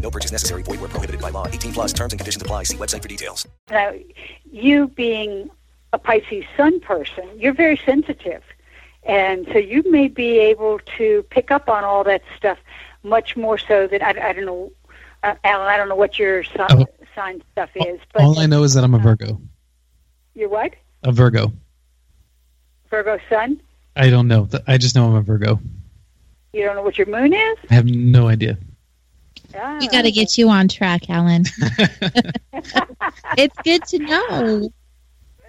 No purchase necessary. Void where prohibited by law. 18 plus terms and conditions apply. See website for details. Now, you being a Pisces sun person, you're very sensitive. And so you may be able to pick up on all that stuff much more so than, I, I don't know, uh, Alan, I don't know what your sign, oh. sign stuff is. But all I know is that I'm a Virgo. You're what? A Virgo. Virgo sun? I don't know. I just know I'm a Virgo. You don't know what your moon is? I have no idea. We got to get you on track, Alan. it's good to know.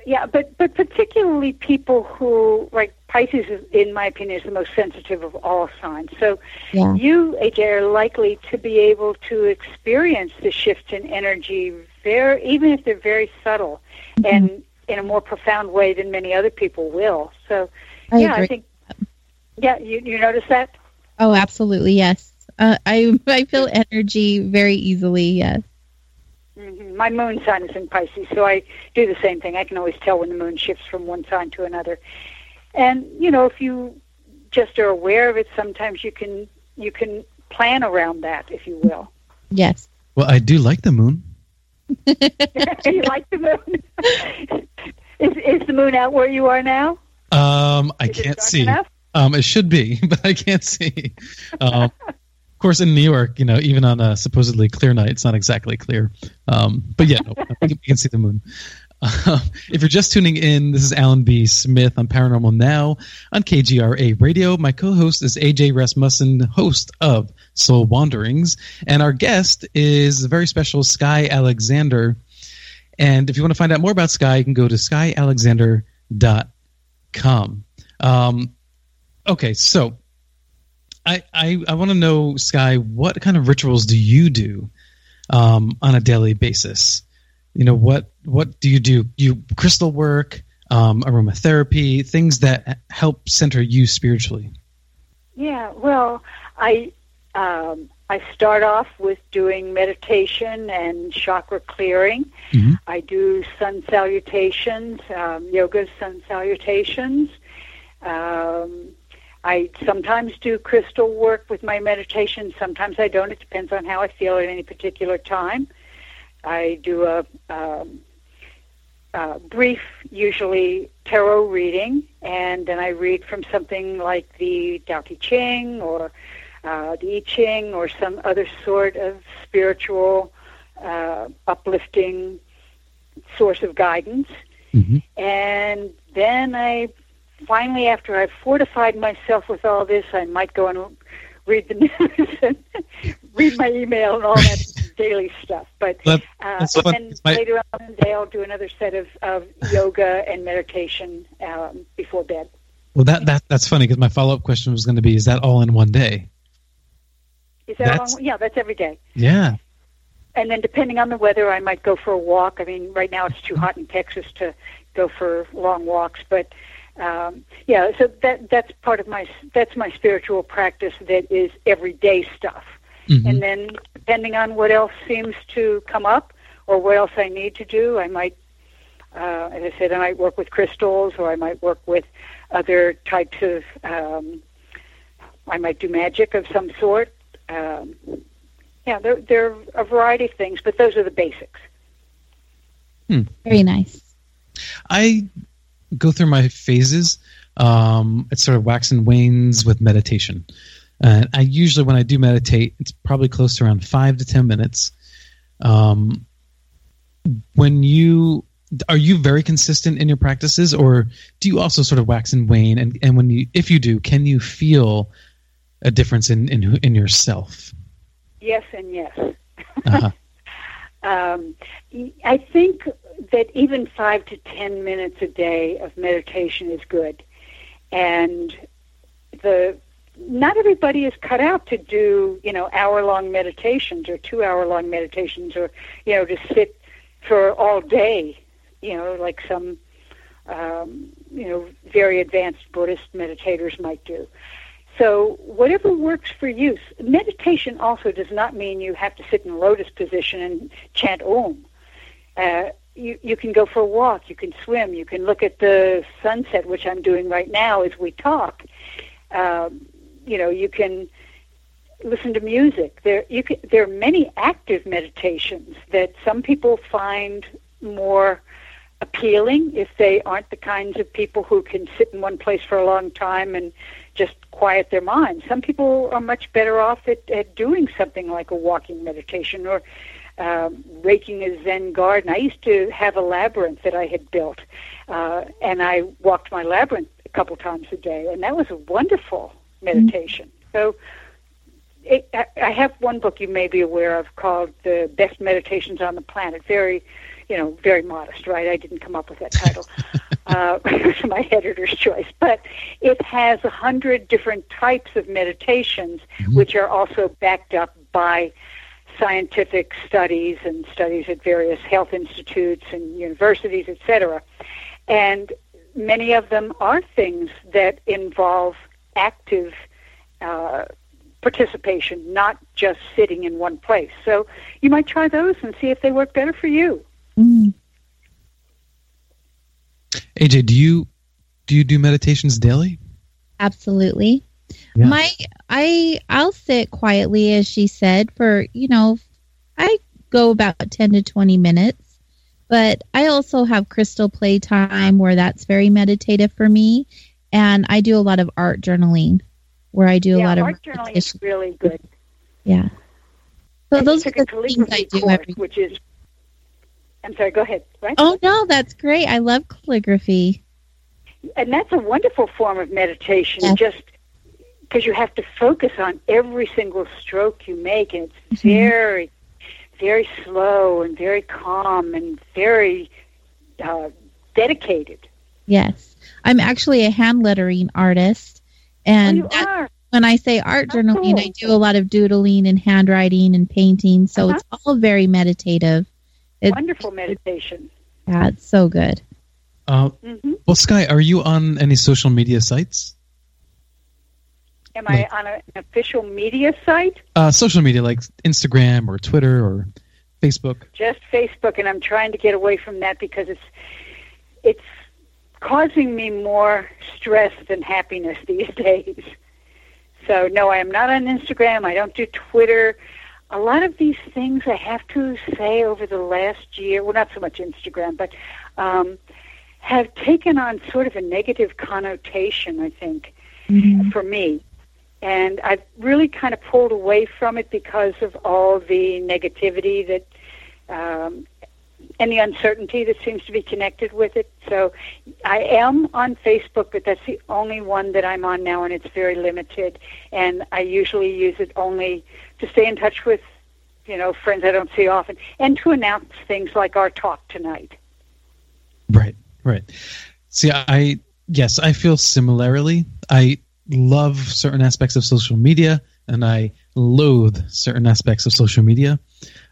Yeah, but but particularly people who like Pisces, is, in my opinion, is the most sensitive of all signs. So yeah. you, AJ, are likely to be able to experience the shifts in energy very, even if they're very subtle, mm-hmm. and in a more profound way than many other people will. So, I yeah, agree. I think. Yeah, you you notice that? Oh, absolutely, yes. Uh, I I feel energy very easily. Yes. Mm-hmm. My moon sign is in Pisces, so I do the same thing. I can always tell when the moon shifts from one sign to another. And you know, if you just are aware of it, sometimes you can you can plan around that, if you will. Yes. Well, I do like the moon. Do you like the moon? is is the moon out where you are now? Um, I is can't see. Enough? Um, it should be, but I can't see. Um, of course, in New York, you know, even on a supposedly clear night, it's not exactly clear. Um, but yeah, no, we can see the moon. Uh, if you're just tuning in, this is Alan B. Smith on Paranormal Now on KGRA Radio. My co-host is AJ Rasmussen, host of Soul Wanderings, and our guest is the very special Skye Alexander. And if you want to find out more about Skye, you can go to skyealexander.com. Um, okay, so I, I, I want to know, Skye, what kind of rituals do you do um, on a daily basis? You know, what what do you do? You crystal work, um, aromatherapy, things that help center you spiritually. Yeah, well, I um, I start off with doing meditation and chakra clearing. Mm-hmm. I do sun salutations, um, yoga sun salutations. Um, I sometimes do crystal work with my meditation. Sometimes I don't. It depends on how I feel at any particular time. I do a, um, a brief, usually tarot reading, and then I read from something like the Tao Te Ching or uh, the I Ching or some other sort of spiritual, uh, uplifting source of guidance. Mm-hmm. And then I finally, after I've fortified myself with all this, I might go and read the news and read my email and all that daily stuff. But uh, and then my... later on in the day, I'll do another set of, of yoga and meditation um, before bed. Well, that, that that's funny because my follow up question was going to be: Is that all in one day? Is that all, yeah? That's every day. Yeah. And then, depending on the weather, I might go for a walk. I mean, right now it's too hot in Texas to go for long walks, but um, yeah, so that that's part of my that's my spiritual practice. That is everyday stuff, mm-hmm. and then depending on what else seems to come up or what else I need to do, I might, uh, as I said, I might work with crystals or I might work with other types of. Um, I might do magic of some sort. Um, yeah, there there are a variety of things, but those are the basics. Hmm. Very nice. I go through my phases. Um, it sort of wax and wanes with meditation. And I usually, when I do meditate, it's probably close to around five to 10 minutes. Um, when you are you very consistent in your practices or do you also sort of wax and wane and, and when you if you do can you feel a difference in in, in yourself yes and yes uh-huh. um, i think that even five to ten minutes a day of meditation is good and the not everybody is cut out to do you know hour long meditations or two hour long meditations or you know to sit for all day you know, like some, um, you know, very advanced Buddhist meditators might do. So whatever works for you. Meditation also does not mean you have to sit in lotus position and chant Om. Uh, you, you can go for a walk, you can swim, you can look at the sunset, which I'm doing right now as we talk. Um, you know, you can listen to music. There, you can, there are many active meditations that some people find more appealing if they aren't the kinds of people who can sit in one place for a long time and just quiet their mind. Some people are much better off at, at doing something like a walking meditation or um, raking a Zen garden. I used to have a labyrinth that I had built, uh, and I walked my labyrinth a couple times a day, and that was a wonderful meditation. Mm-hmm. So it, I have one book you may be aware of called The Best Meditations on the Planet. Very you know, very modest, right? I didn't come up with that title. uh, it was my editor's choice. But it has a hundred different types of meditations, mm-hmm. which are also backed up by scientific studies and studies at various health institutes and universities, etc. And many of them are things that involve active uh, participation, not just sitting in one place. So you might try those and see if they work better for you. Mm. AJ, do you do you do meditations daily? Absolutely. Yeah. My I I'll sit quietly as she said for, you know, I go about 10 to 20 minutes. But I also have crystal play time where that's very meditative for me and I do a lot of art journaling where I do yeah, a lot art of journaling is really good. Yeah. So and those are the things I do course, every which is I'm sorry, go ahead. Right? Oh, no, that's great. I love calligraphy. And that's a wonderful form of meditation, Yes. just because you have to focus on every single stroke you make, and it's Mhm. very, very slow and very calm and very uh, dedicated. Yes. I'm actually a hand lettering artist. And you that- are. when I say art journaling, I do a lot of doodling and handwriting and painting. So it's all very meditative. It, Wonderful meditation. yeah, it's so good. Uh, hmm well, Skye, are you on any social media sites? Am I on a, an official media site? Uh, social media like Instagram or Twitter or Facebook. just Facebook, and I'm trying to get away from that because it's it's causing me more stress than happiness these days. So no, I am not on Instagram. I don't do Twitter. A lot of these things I have to say over the last year, well, not so much Instagram, but um, have taken on sort of a negative connotation. I think for me. And I've really kind of pulled away from it because of all the negativity that, um, and the uncertainty that seems to be connected with it. So I am on Facebook, but that's the only one that I'm on now, and it's very limited. And I usually use it only to stay in touch with, you know, friends I don't see often, and to announce things like our talk tonight. Right, right. See, I yes, I feel similarly. I love certain aspects of social media, and I loathe certain aspects of social media,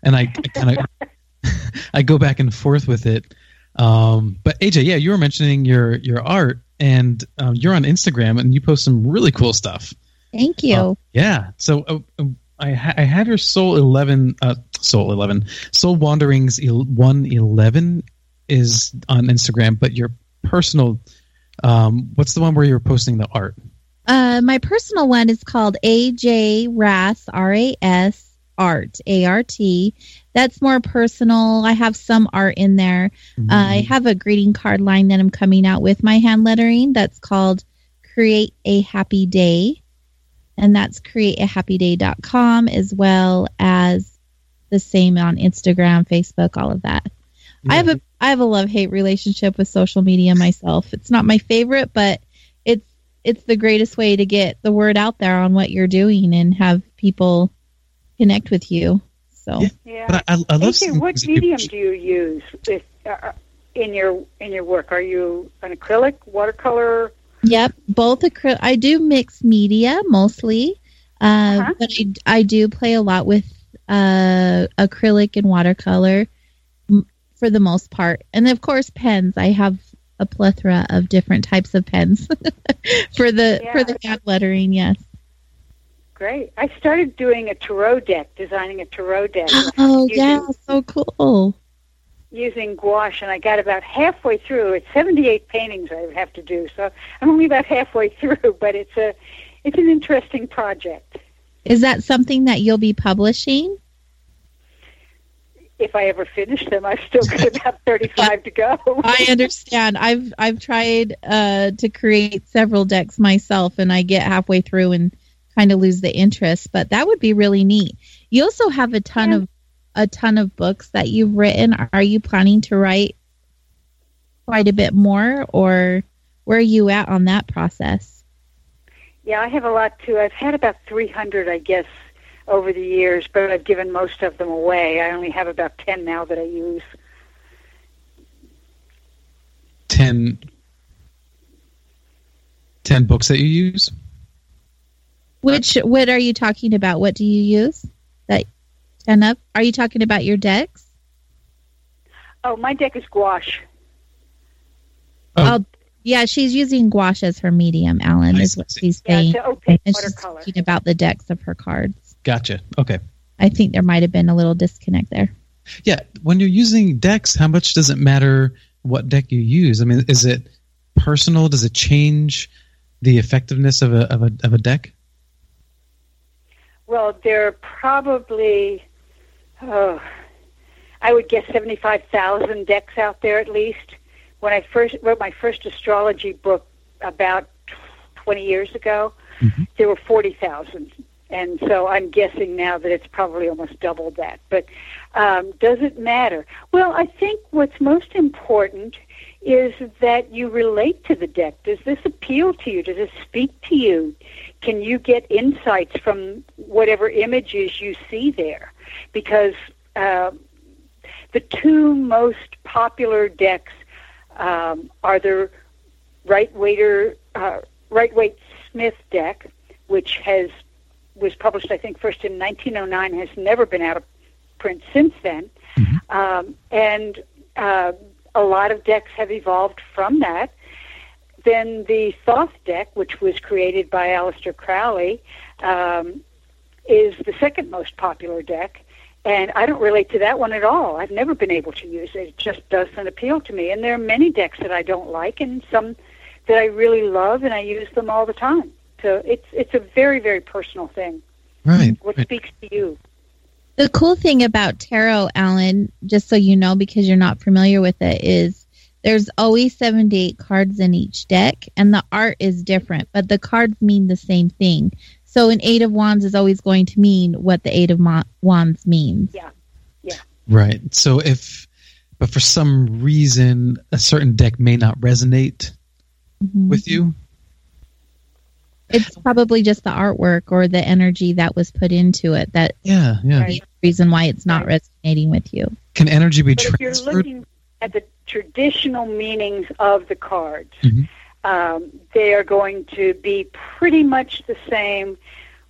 and I, I kind of I go back and forth with it. Um, but AJ, yeah, you were mentioning your your art, and um, you're on Instagram, and you post some really cool stuff. Thank you. Uh, yeah. So uh, uh, I ha- I have your Soul Eleven, uh, Soul Eleven, Soul Wanderings One Eleven is on Instagram, but your personal, um, what's the one where you're posting the art? Uh, my personal one is called AJ Ras R A S Art A R T. That's more personal. I have some art in there. Uh, I have a greeting card line that I'm coming out with my hand lettering. That's called Create a Happy Day. and that's createahappyday.com as well as the same on Instagram, Facebook, all of that. Yeah. I have a I have a love hate relationship with social media myself. It's not my favorite, but it's it's the greatest way to get the word out there on what you're doing and have people connect with you. So yeah, yeah. but I, I love. AJ, what medium do you use with, uh, in your in your work? Are you an acrylic, watercolor? Yep, both acrylic. I do mix media mostly, uh, uh-huh. but I, I do play a lot with uh, acrylic and watercolor for the most part, and of course pens. I have a plethora of different types of pens for the yeah. for the hand lettering. Yes. Great. I started doing a tarot deck, designing a tarot deck. Oh using, yeah, so cool. Using gouache, and I got about halfway through. It's seventy-eight paintings I have to do, so I'm only about halfway through. But it's a it's an interesting project. Is that something that you'll be publishing? If I ever finish them, I've still got about 35 to go. I understand. I've I've tried uh, to create several decks myself, and I get halfway through and kind of lose the interest. But that would be really neat. You also have a ton yeah. of a ton of books that you've written. Are you planning to write quite a bit more, or where are you at on that process? Yeah, I have a lot too. I've had about 300, I guess, over the years, but I've given most of them away. I only have about 10 now that I use. 10, 10 books that you use? Which, what are you talking about? What do you use? That 10 up? Are you talking about your decks? Oh, my deck is gouache. Oh. oh yeah, she's using gouache as her medium, Alan, is what she's saying. Yeah, opaque and she's talking about the decks of her cards. Gotcha. Okay. I think there might have been a little disconnect there. Yeah, when you're using decks, how much does it matter what deck you use? I mean, is it personal? Does it change the effectiveness of a of a of a deck? Well, there are probably, oh, I would guess seventy-five thousand decks out there at least. When I first wrote my first astrology book about twenty years ago, mm-hmm. there were forty thousand and so I'm guessing now that it's probably almost double that. But um, does it matter? Well, I think what's most important is that you relate to the deck. Does this appeal to you? Does it speak to you? Can you get insights from whatever images you see there? Because uh, the two most popular decks um, are the Rider Waite, uh, Rider Waite Smith deck, which has was published, I think, first in 1909, has never been out of print since then. Mm-hmm. Um, and uh, a lot of decks have evolved from that. Then the Thoth deck, which was created by Aleister Crowley, um, is the second most popular deck. And I don't relate to that one at all. I've never been able to use it. It just doesn't appeal to me. And there are many decks that I don't like and some that I really love, and I use them all the time. So it's it's a very very personal thing. Right. What right. speaks to you? The cool thing about tarot, Alan, just so you know, because you're not familiar with it, is there's always 78 cards in each deck, and the art is different, but the cards mean the same thing. So an Eight of Wands is always going to mean what the Eight of Mo- Wands means. Yeah, yeah. Right. So if, but for some reason, a certain deck may not resonate mm-hmm. with you, it's probably just the artwork or the energy that was put into it that yeah yeah. the reason why it's not resonating with you. Can energy be but transferred if you're looking at the traditional meanings of the cards mm-hmm. um, they are going to be pretty much the same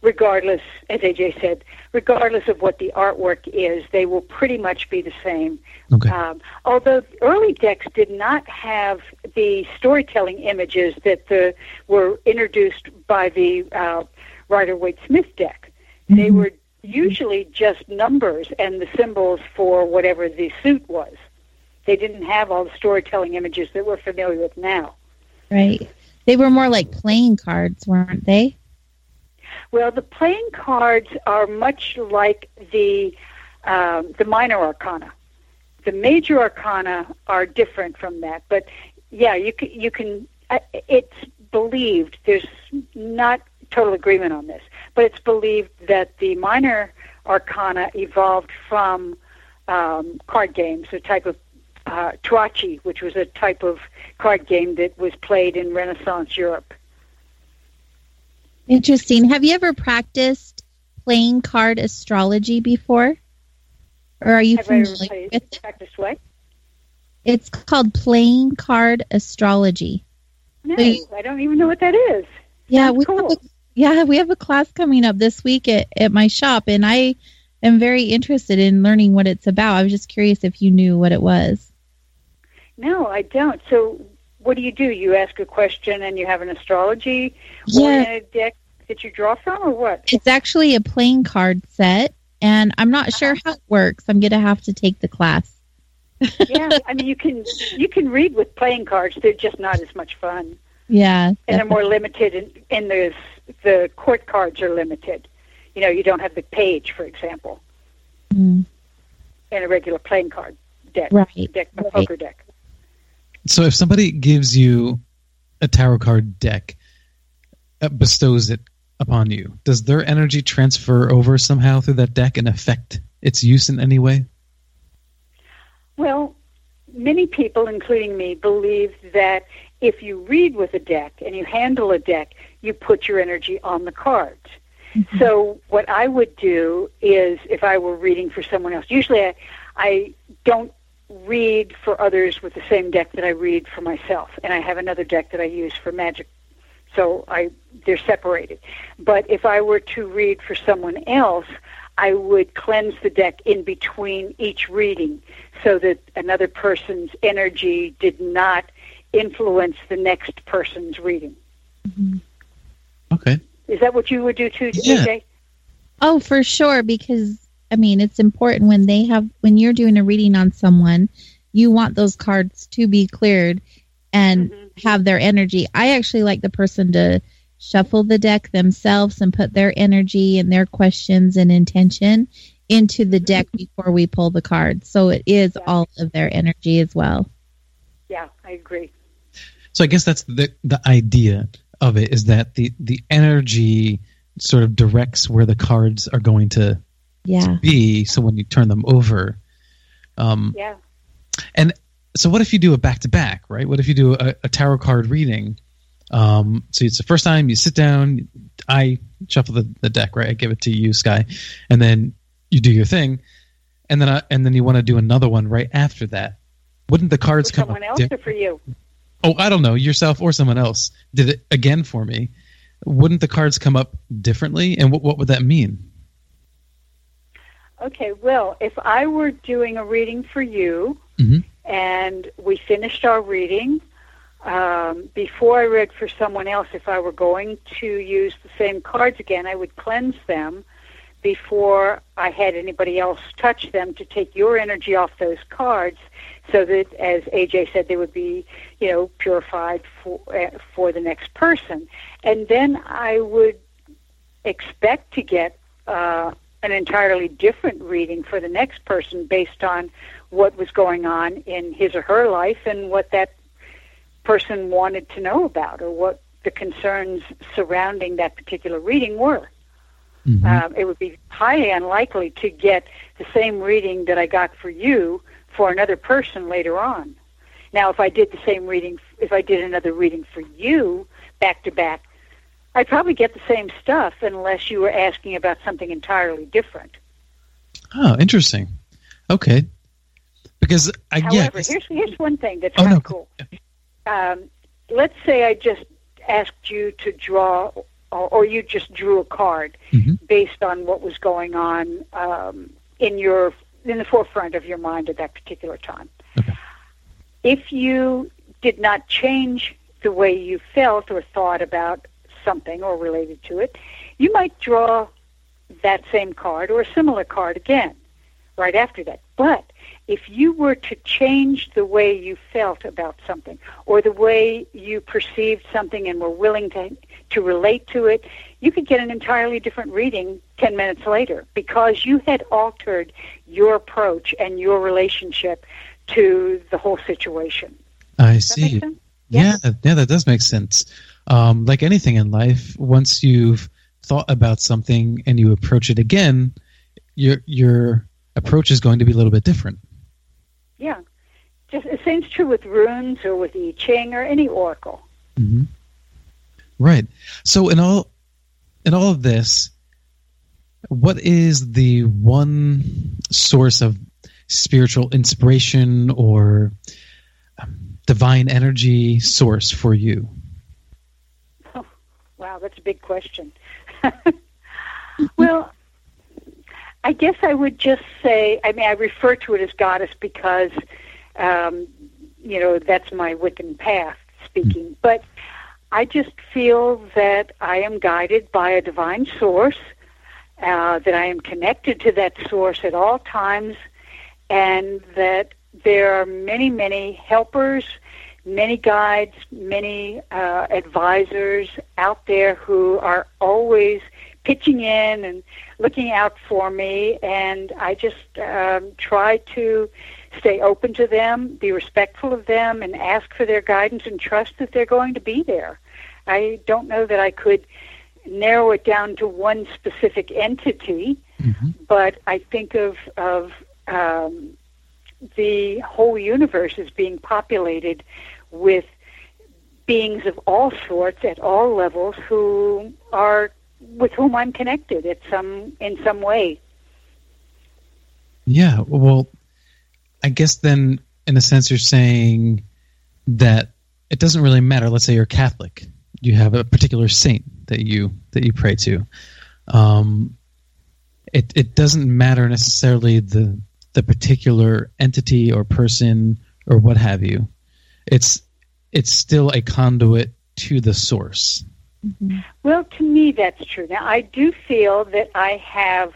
regardless as aj said regardless of what the artwork is they will pretty much be the same okay. Um, although early decks did not have the storytelling images that the, were introduced by the uh, Rider Waite Smith deck. Mm-hmm. They were usually just numbers and the symbols for whatever the suit was. They didn't have all the storytelling images that we're familiar with now. Right. They were more like playing cards, weren't they? Well, the playing cards are much like the um, the minor arcana. The major arcana are different from that, but yeah, you can, you can. Uh, it's believed. There's not total agreement on this, but it's believed that the minor arcana evolved from um, card games, a type of uh, which was a type of card game that was played in Renaissance Europe. Interesting. Have you ever practiced playing card astrology before? Or are you Have familiar played, with it? practiced what? It's called playing card astrology. No, So you- I don't even know what that is. Yeah, Sounds we cool. have a, yeah, we have a class coming up this week at, at my shop and I am very interested in learning what it's about. I was just curious if you knew what it was. No, I don't. So, what do you do? You ask a question and you have an astrology Yeah. deck that you draw from, or what? It's actually a playing card set and I'm not sure how it works. I'm going to have to take the class. yeah, I mean, you can you can read with playing cards. They're just not as much fun, Yeah. and they're more limited. And and the the court cards are limited. You know, you don't have the page, for example, Mm, in a regular playing card deck, Right, deck, a right. poker deck. So if somebody gives you a tarot card deck, uh, bestows it upon you, does their energy transfer over somehow through that deck and affect its use in any way? Well, many people, including me, believe that if you read with a deck and you handle a deck, you put your energy on the cards. So what I would do is, if I were reading for someone else, usually I, I don't read for others with the same deck that I read for myself, and I have another deck that I use for magic. So I they're separated. But if I were to read for someone else, I would cleanse the deck in between each reading so that another person's energy did not influence the next person's reading. Okay. Is that what you would do too, Yeah. AJ? Oh, for sure. Because I mean, it's important when they have when you're doing a reading on someone, you want those cards to be cleared and mm-hmm. have their energy. I actually like the person to shuffle the deck themselves and put their energy and their questions and intention into the mm-hmm. deck before we pull the cards. So it is all of their energy as well. Yeah, I agree. So I guess that's the the idea of it is that the the energy sort of directs where the cards are going to Yeah. be. So when you turn them over, um, Yeah. and so what if you do a back to back, right? What if you do a, a tarot card reading? Um, so it's the first time you sit down, I shuffle the, the deck, right? I give it to you, Skye, and then you do your thing, and then I, and then you want to do another one right after that. Wouldn't the cards For come someone up else di- or for you? Oh, I don't know, yourself or someone else did it again for me. Wouldn't the cards come up differently, and what what would that mean? Okay, well, if I were doing a reading for you Mhm. and we finished our reading, um, before I read for someone else, if I were going to use the same cards again, I would cleanse them before I had anybody else touch them to take your energy off those cards so that, as AJ said, they would be, you know, purified for, uh, for the next person. And then I would expect to get uh, an entirely different reading for the next person based on what was going on in his or her life and what that person wanted to know about or what the concerns surrounding that particular reading were. Um, it would be highly unlikely to get the same reading that I got for you for another person later on. Now, if I did the same reading, if I did another reading for you back to back, I'd probably get the same stuff unless you were asking about something entirely different. Oh, interesting. Okay, because I However, here's here's one thing that's Oh, kind no. of cool. Um, let's say I just asked you to draw, or, or you just drew a card based on what was going on um, in your in the forefront of your mind at that particular time. If you did not change the way you felt or thought about something or related to it, you might draw that same card or a similar card again right after that. But if you were to change the way you felt about something or the way you perceived something and were willing to to relate to it, you could get an entirely different reading 10 minutes later because you had altered your approach and your relationship to the whole situation. I see. Yeah, yeah, that does make sense. Um, like anything in life, once you've thought about something and you approach it again, your your approach is going to be a little bit different. Yeah, just the same's true with runes or with I Ching or any oracle. Mm-hmm. Right. So in all in all of this, what is the one source of spiritual inspiration or um, divine energy source for you? Wow, that's a big question. well, I guess I would just say, I mean, I refer to it as goddess because, um, you know, that's my Wiccan path speaking. But I just feel that I am guided by a divine source, uh, that I am connected to that source at all times, and that there are many, many helpers, many guides, many uh, advisors out there who are always pitching in and looking out for me, and I just um, try to stay open to them, be respectful of them, and ask for their guidance and trust that they're going to be there. I don't know that I could narrow it down to one specific entity, mm-hmm. but I think of of um, the whole universe as being populated with beings of all sorts at all levels who are with whom I'm connected at some in some way. Yeah, well, I guess then, in a sense, you're saying that it doesn't really matter. Let's say you're Catholic, you have a particular saint that you that you pray to. Um, it it doesn't matter necessarily the the particular entity or person or what have you. It's it's still a conduit to the source. Mm-hmm. Well, to me, that's true. Now, I do feel that I have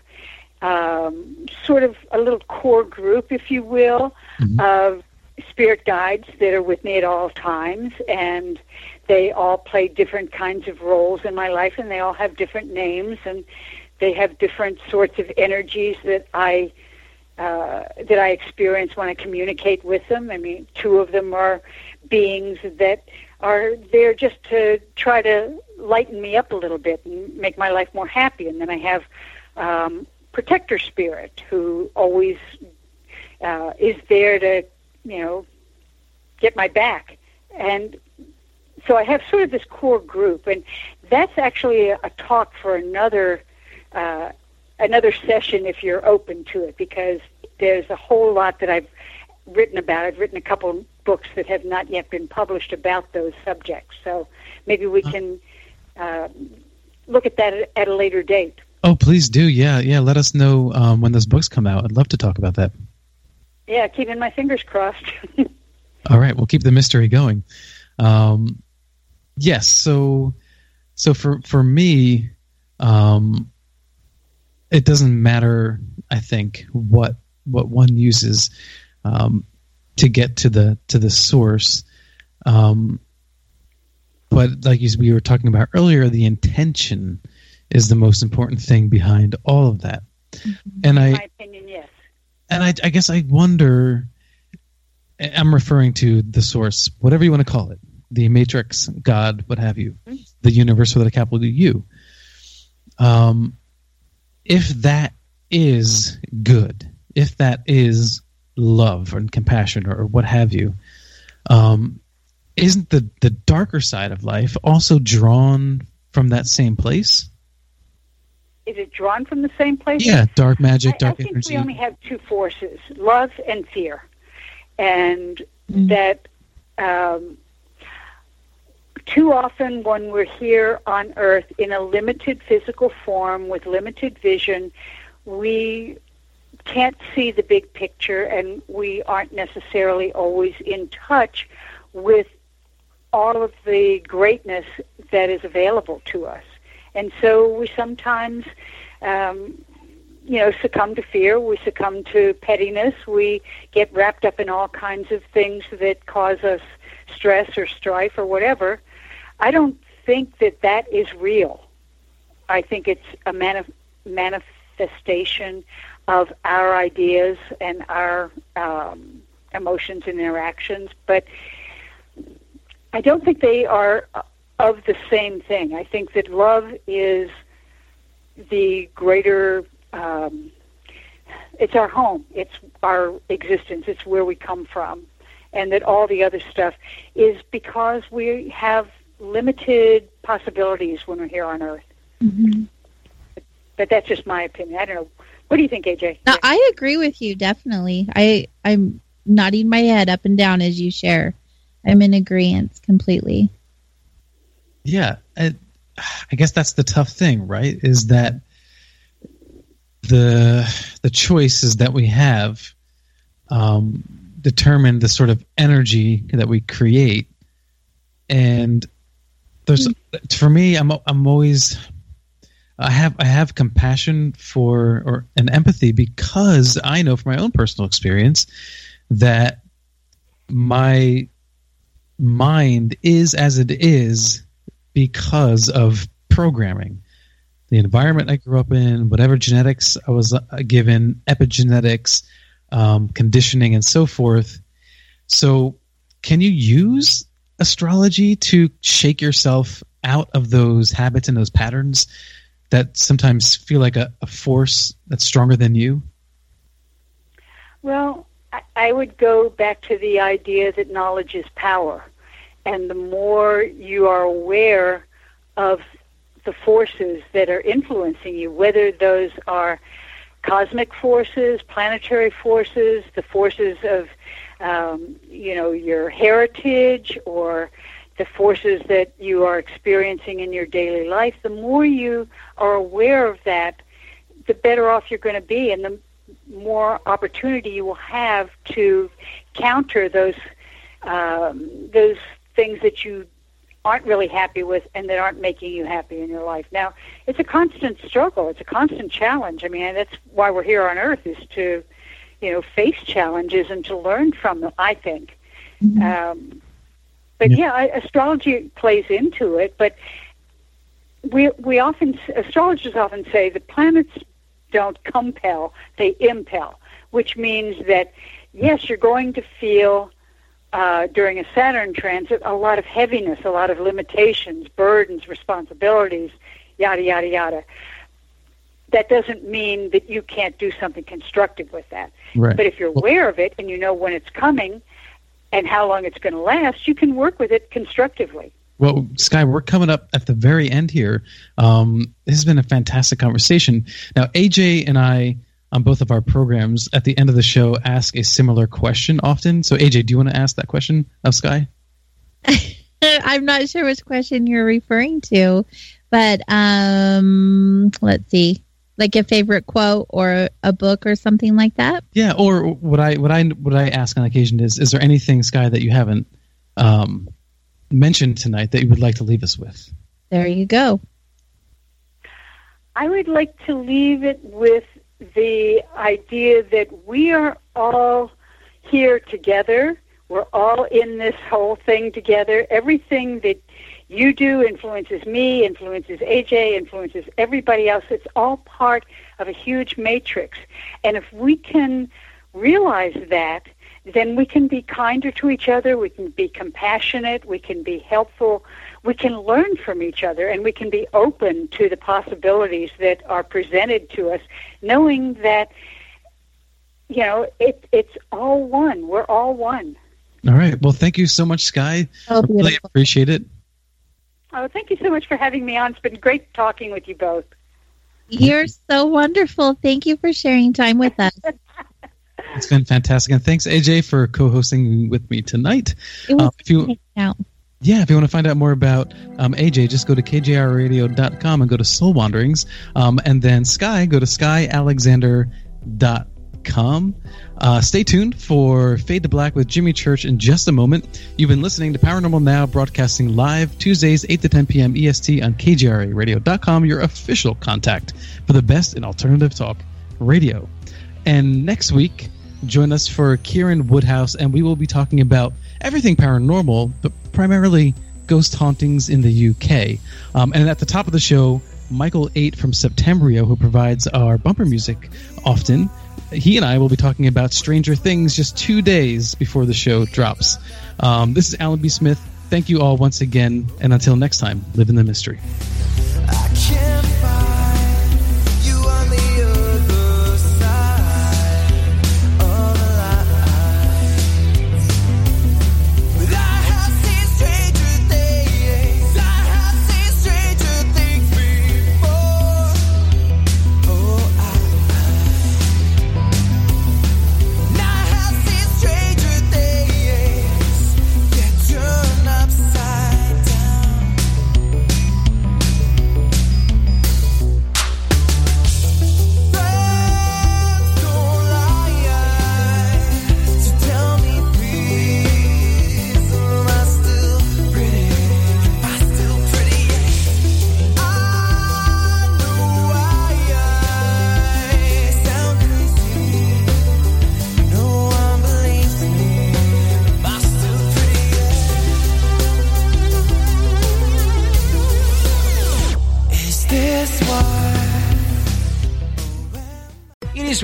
um, sort of a little core group, if you will, mm-hmm. of spirit guides that are with me at all times, and they all play different kinds of roles in my life, and they all have different names, and they have different sorts of energies that I uh, that I experience when I communicate with them. I mean, two of them are beings that are there just to try to lighten me up a little bit and make my life more happy. And then I have um, protector spirit who always uh, is there to, you know, get my back. And so I have sort of this core group, and that's actually a, a talk for another uh, another session if you're open to it, because there's a whole lot that I've written about. I've written a couple books that have not yet been published about those subjects. So maybe we can uh, look at that at a later date. Oh, please do. Yeah, yeah. Let us know um, when those books come out. I'd love to talk about that. Yeah, keeping my fingers crossed. All right, we'll keep the mystery going. Um, yes. So, so for for me, um, it doesn't matter. I think what what one uses um, to get to the to the source. Um, but like we were talking about earlier, the intention is the most important thing behind all of that. Mm-hmm. And I, my opinion, yes. And I, I guess I wonder. I'm referring to the source, whatever you want to call it, the matrix, God, what have you, mm-hmm. the universe with a capital U. Um, if that is good, if that is love and compassion or, or what have you, um, isn't the the darker side of life also drawn from that same place? Is it drawn from the same place? Yeah, dark magic, I, dark I think energy. We only have two forces: love and fear, and mm. that. Um, too often, when we're here on Earth in a limited physical form with limited vision, we can't see the big picture and we aren't necessarily always in touch with all of the greatness that is available to us. And so we sometimes, um, you know, succumb to fear, we succumb to pettiness, we get wrapped up in all kinds of things that cause us stress or strife or whatever. I don't think that that is real. I think it's a manif- manifestation of our ideas and our um, emotions and interactions, but I don't think they are of the same thing. I think that love is the greater. Um, it's our home. It's our existence. It's where we come from, and that all the other stuff is because we have limited possibilities when we're here on Earth. Mm-hmm. But that's just my opinion. I don't know. What do you think, AJ? No, I agree with you definitely. I I'm nodding my head up and down as you share. I'm in agreement completely. Yeah, I, I guess that's the tough thing, right? Is that the the choices that we have um, determine the sort of energy that we create, and there's for me, I'm I'm always I have I have compassion for or an empathy because I know from my own personal experience that my mind is as it is because of programming. The environment I grew up in, whatever genetics I was uh, given, epigenetics, um, conditioning, and so forth. So, can you use astrology to shake yourself out of those habits and those patterns that sometimes feel like a, a force that's stronger than you? Well, I, I would go back to the idea that knowledge is power. And the more you are aware of the forces that are influencing you, whether those are cosmic forces, planetary forces, the forces of, um, you know, your heritage or the forces that you are experiencing in your daily life, the more you are aware of that, the better off you're going to be and the more opportunity you will have to counter those um, those things that you aren't really happy with and that aren't making you happy in your life. Now, it's a constant struggle. It's a constant challenge. I mean, that's why we're here on earth is to, you know, face challenges and to learn from them, I think. Mm-hmm. Um, but yeah, I, astrology plays into it, but we we often astrologers often say the planets don't compel, they impel, which means that yes, you're going to feel uh, during a Saturn transit a lot of heaviness, a lot of limitations, burdens, responsibilities, yada, yada, yada. That doesn't mean that you can't do something constructive with that. Right. But if you're aware of it and you know when it's coming and how long it's going to last, you can work with it constructively. Well, Skye, we're coming up at the very end here. Um, this has been a fantastic conversation. Now, AJ and I on both of our programs at the end of the show ask a similar question often. So, AJ, do you want to ask that question of Skye? I'm not sure which question you're referring to, but um, let's see, like a favorite quote or a book or something like that. Yeah, or what I what I what I ask on occasion is: Is there anything, Skye, that you haven't um, mentioned tonight that you would like to leave us with? There you go. I would like to leave it with the idea that we are all here together. We're all in this whole thing together. Everything that you do influences me, influences AJ, influences everybody else. It's all part of a huge matrix. And if we can realize that, then we can be kinder to each other, we can be compassionate, we can be helpful, we can learn from each other, and we can be open to the possibilities that are presented to us, knowing that, you know, it, it's all one. We're all one. All right. Well, thank you so much, Skye. Oh, really appreciate it. Oh, thank you so much for having me on. It's been great talking with you both. You're so wonderful. Thank you for sharing time with us. It's been fantastic, and thanks AJ for co-hosting with me tonight. It was um, if you, out. Yeah, if you want to find out more about um, AJ, just go to kgraradio.com and go to Soul Wanderings, um, and then Skye, go to skyealexander.com. Uh, stay tuned for Fade to Black with Jimmy Church in just a moment. You've been listening to Paranormal Now, broadcasting live Tuesdays, 8 to 10 p.m. EST on kgraradio.com, your official contact for the best in alternative talk radio. And next week, join us for Kieran Woodhouse, and we will be talking about everything paranormal, but primarily ghost hauntings in the UK. Um, and at the top of the show, Michael Eight from Septembrio, who provides our bumper music often, he and I will be talking about Stranger Things just two days before the show drops. Um, this is Alan B. Smith. Thank you all once again, and until next time, live in the mystery.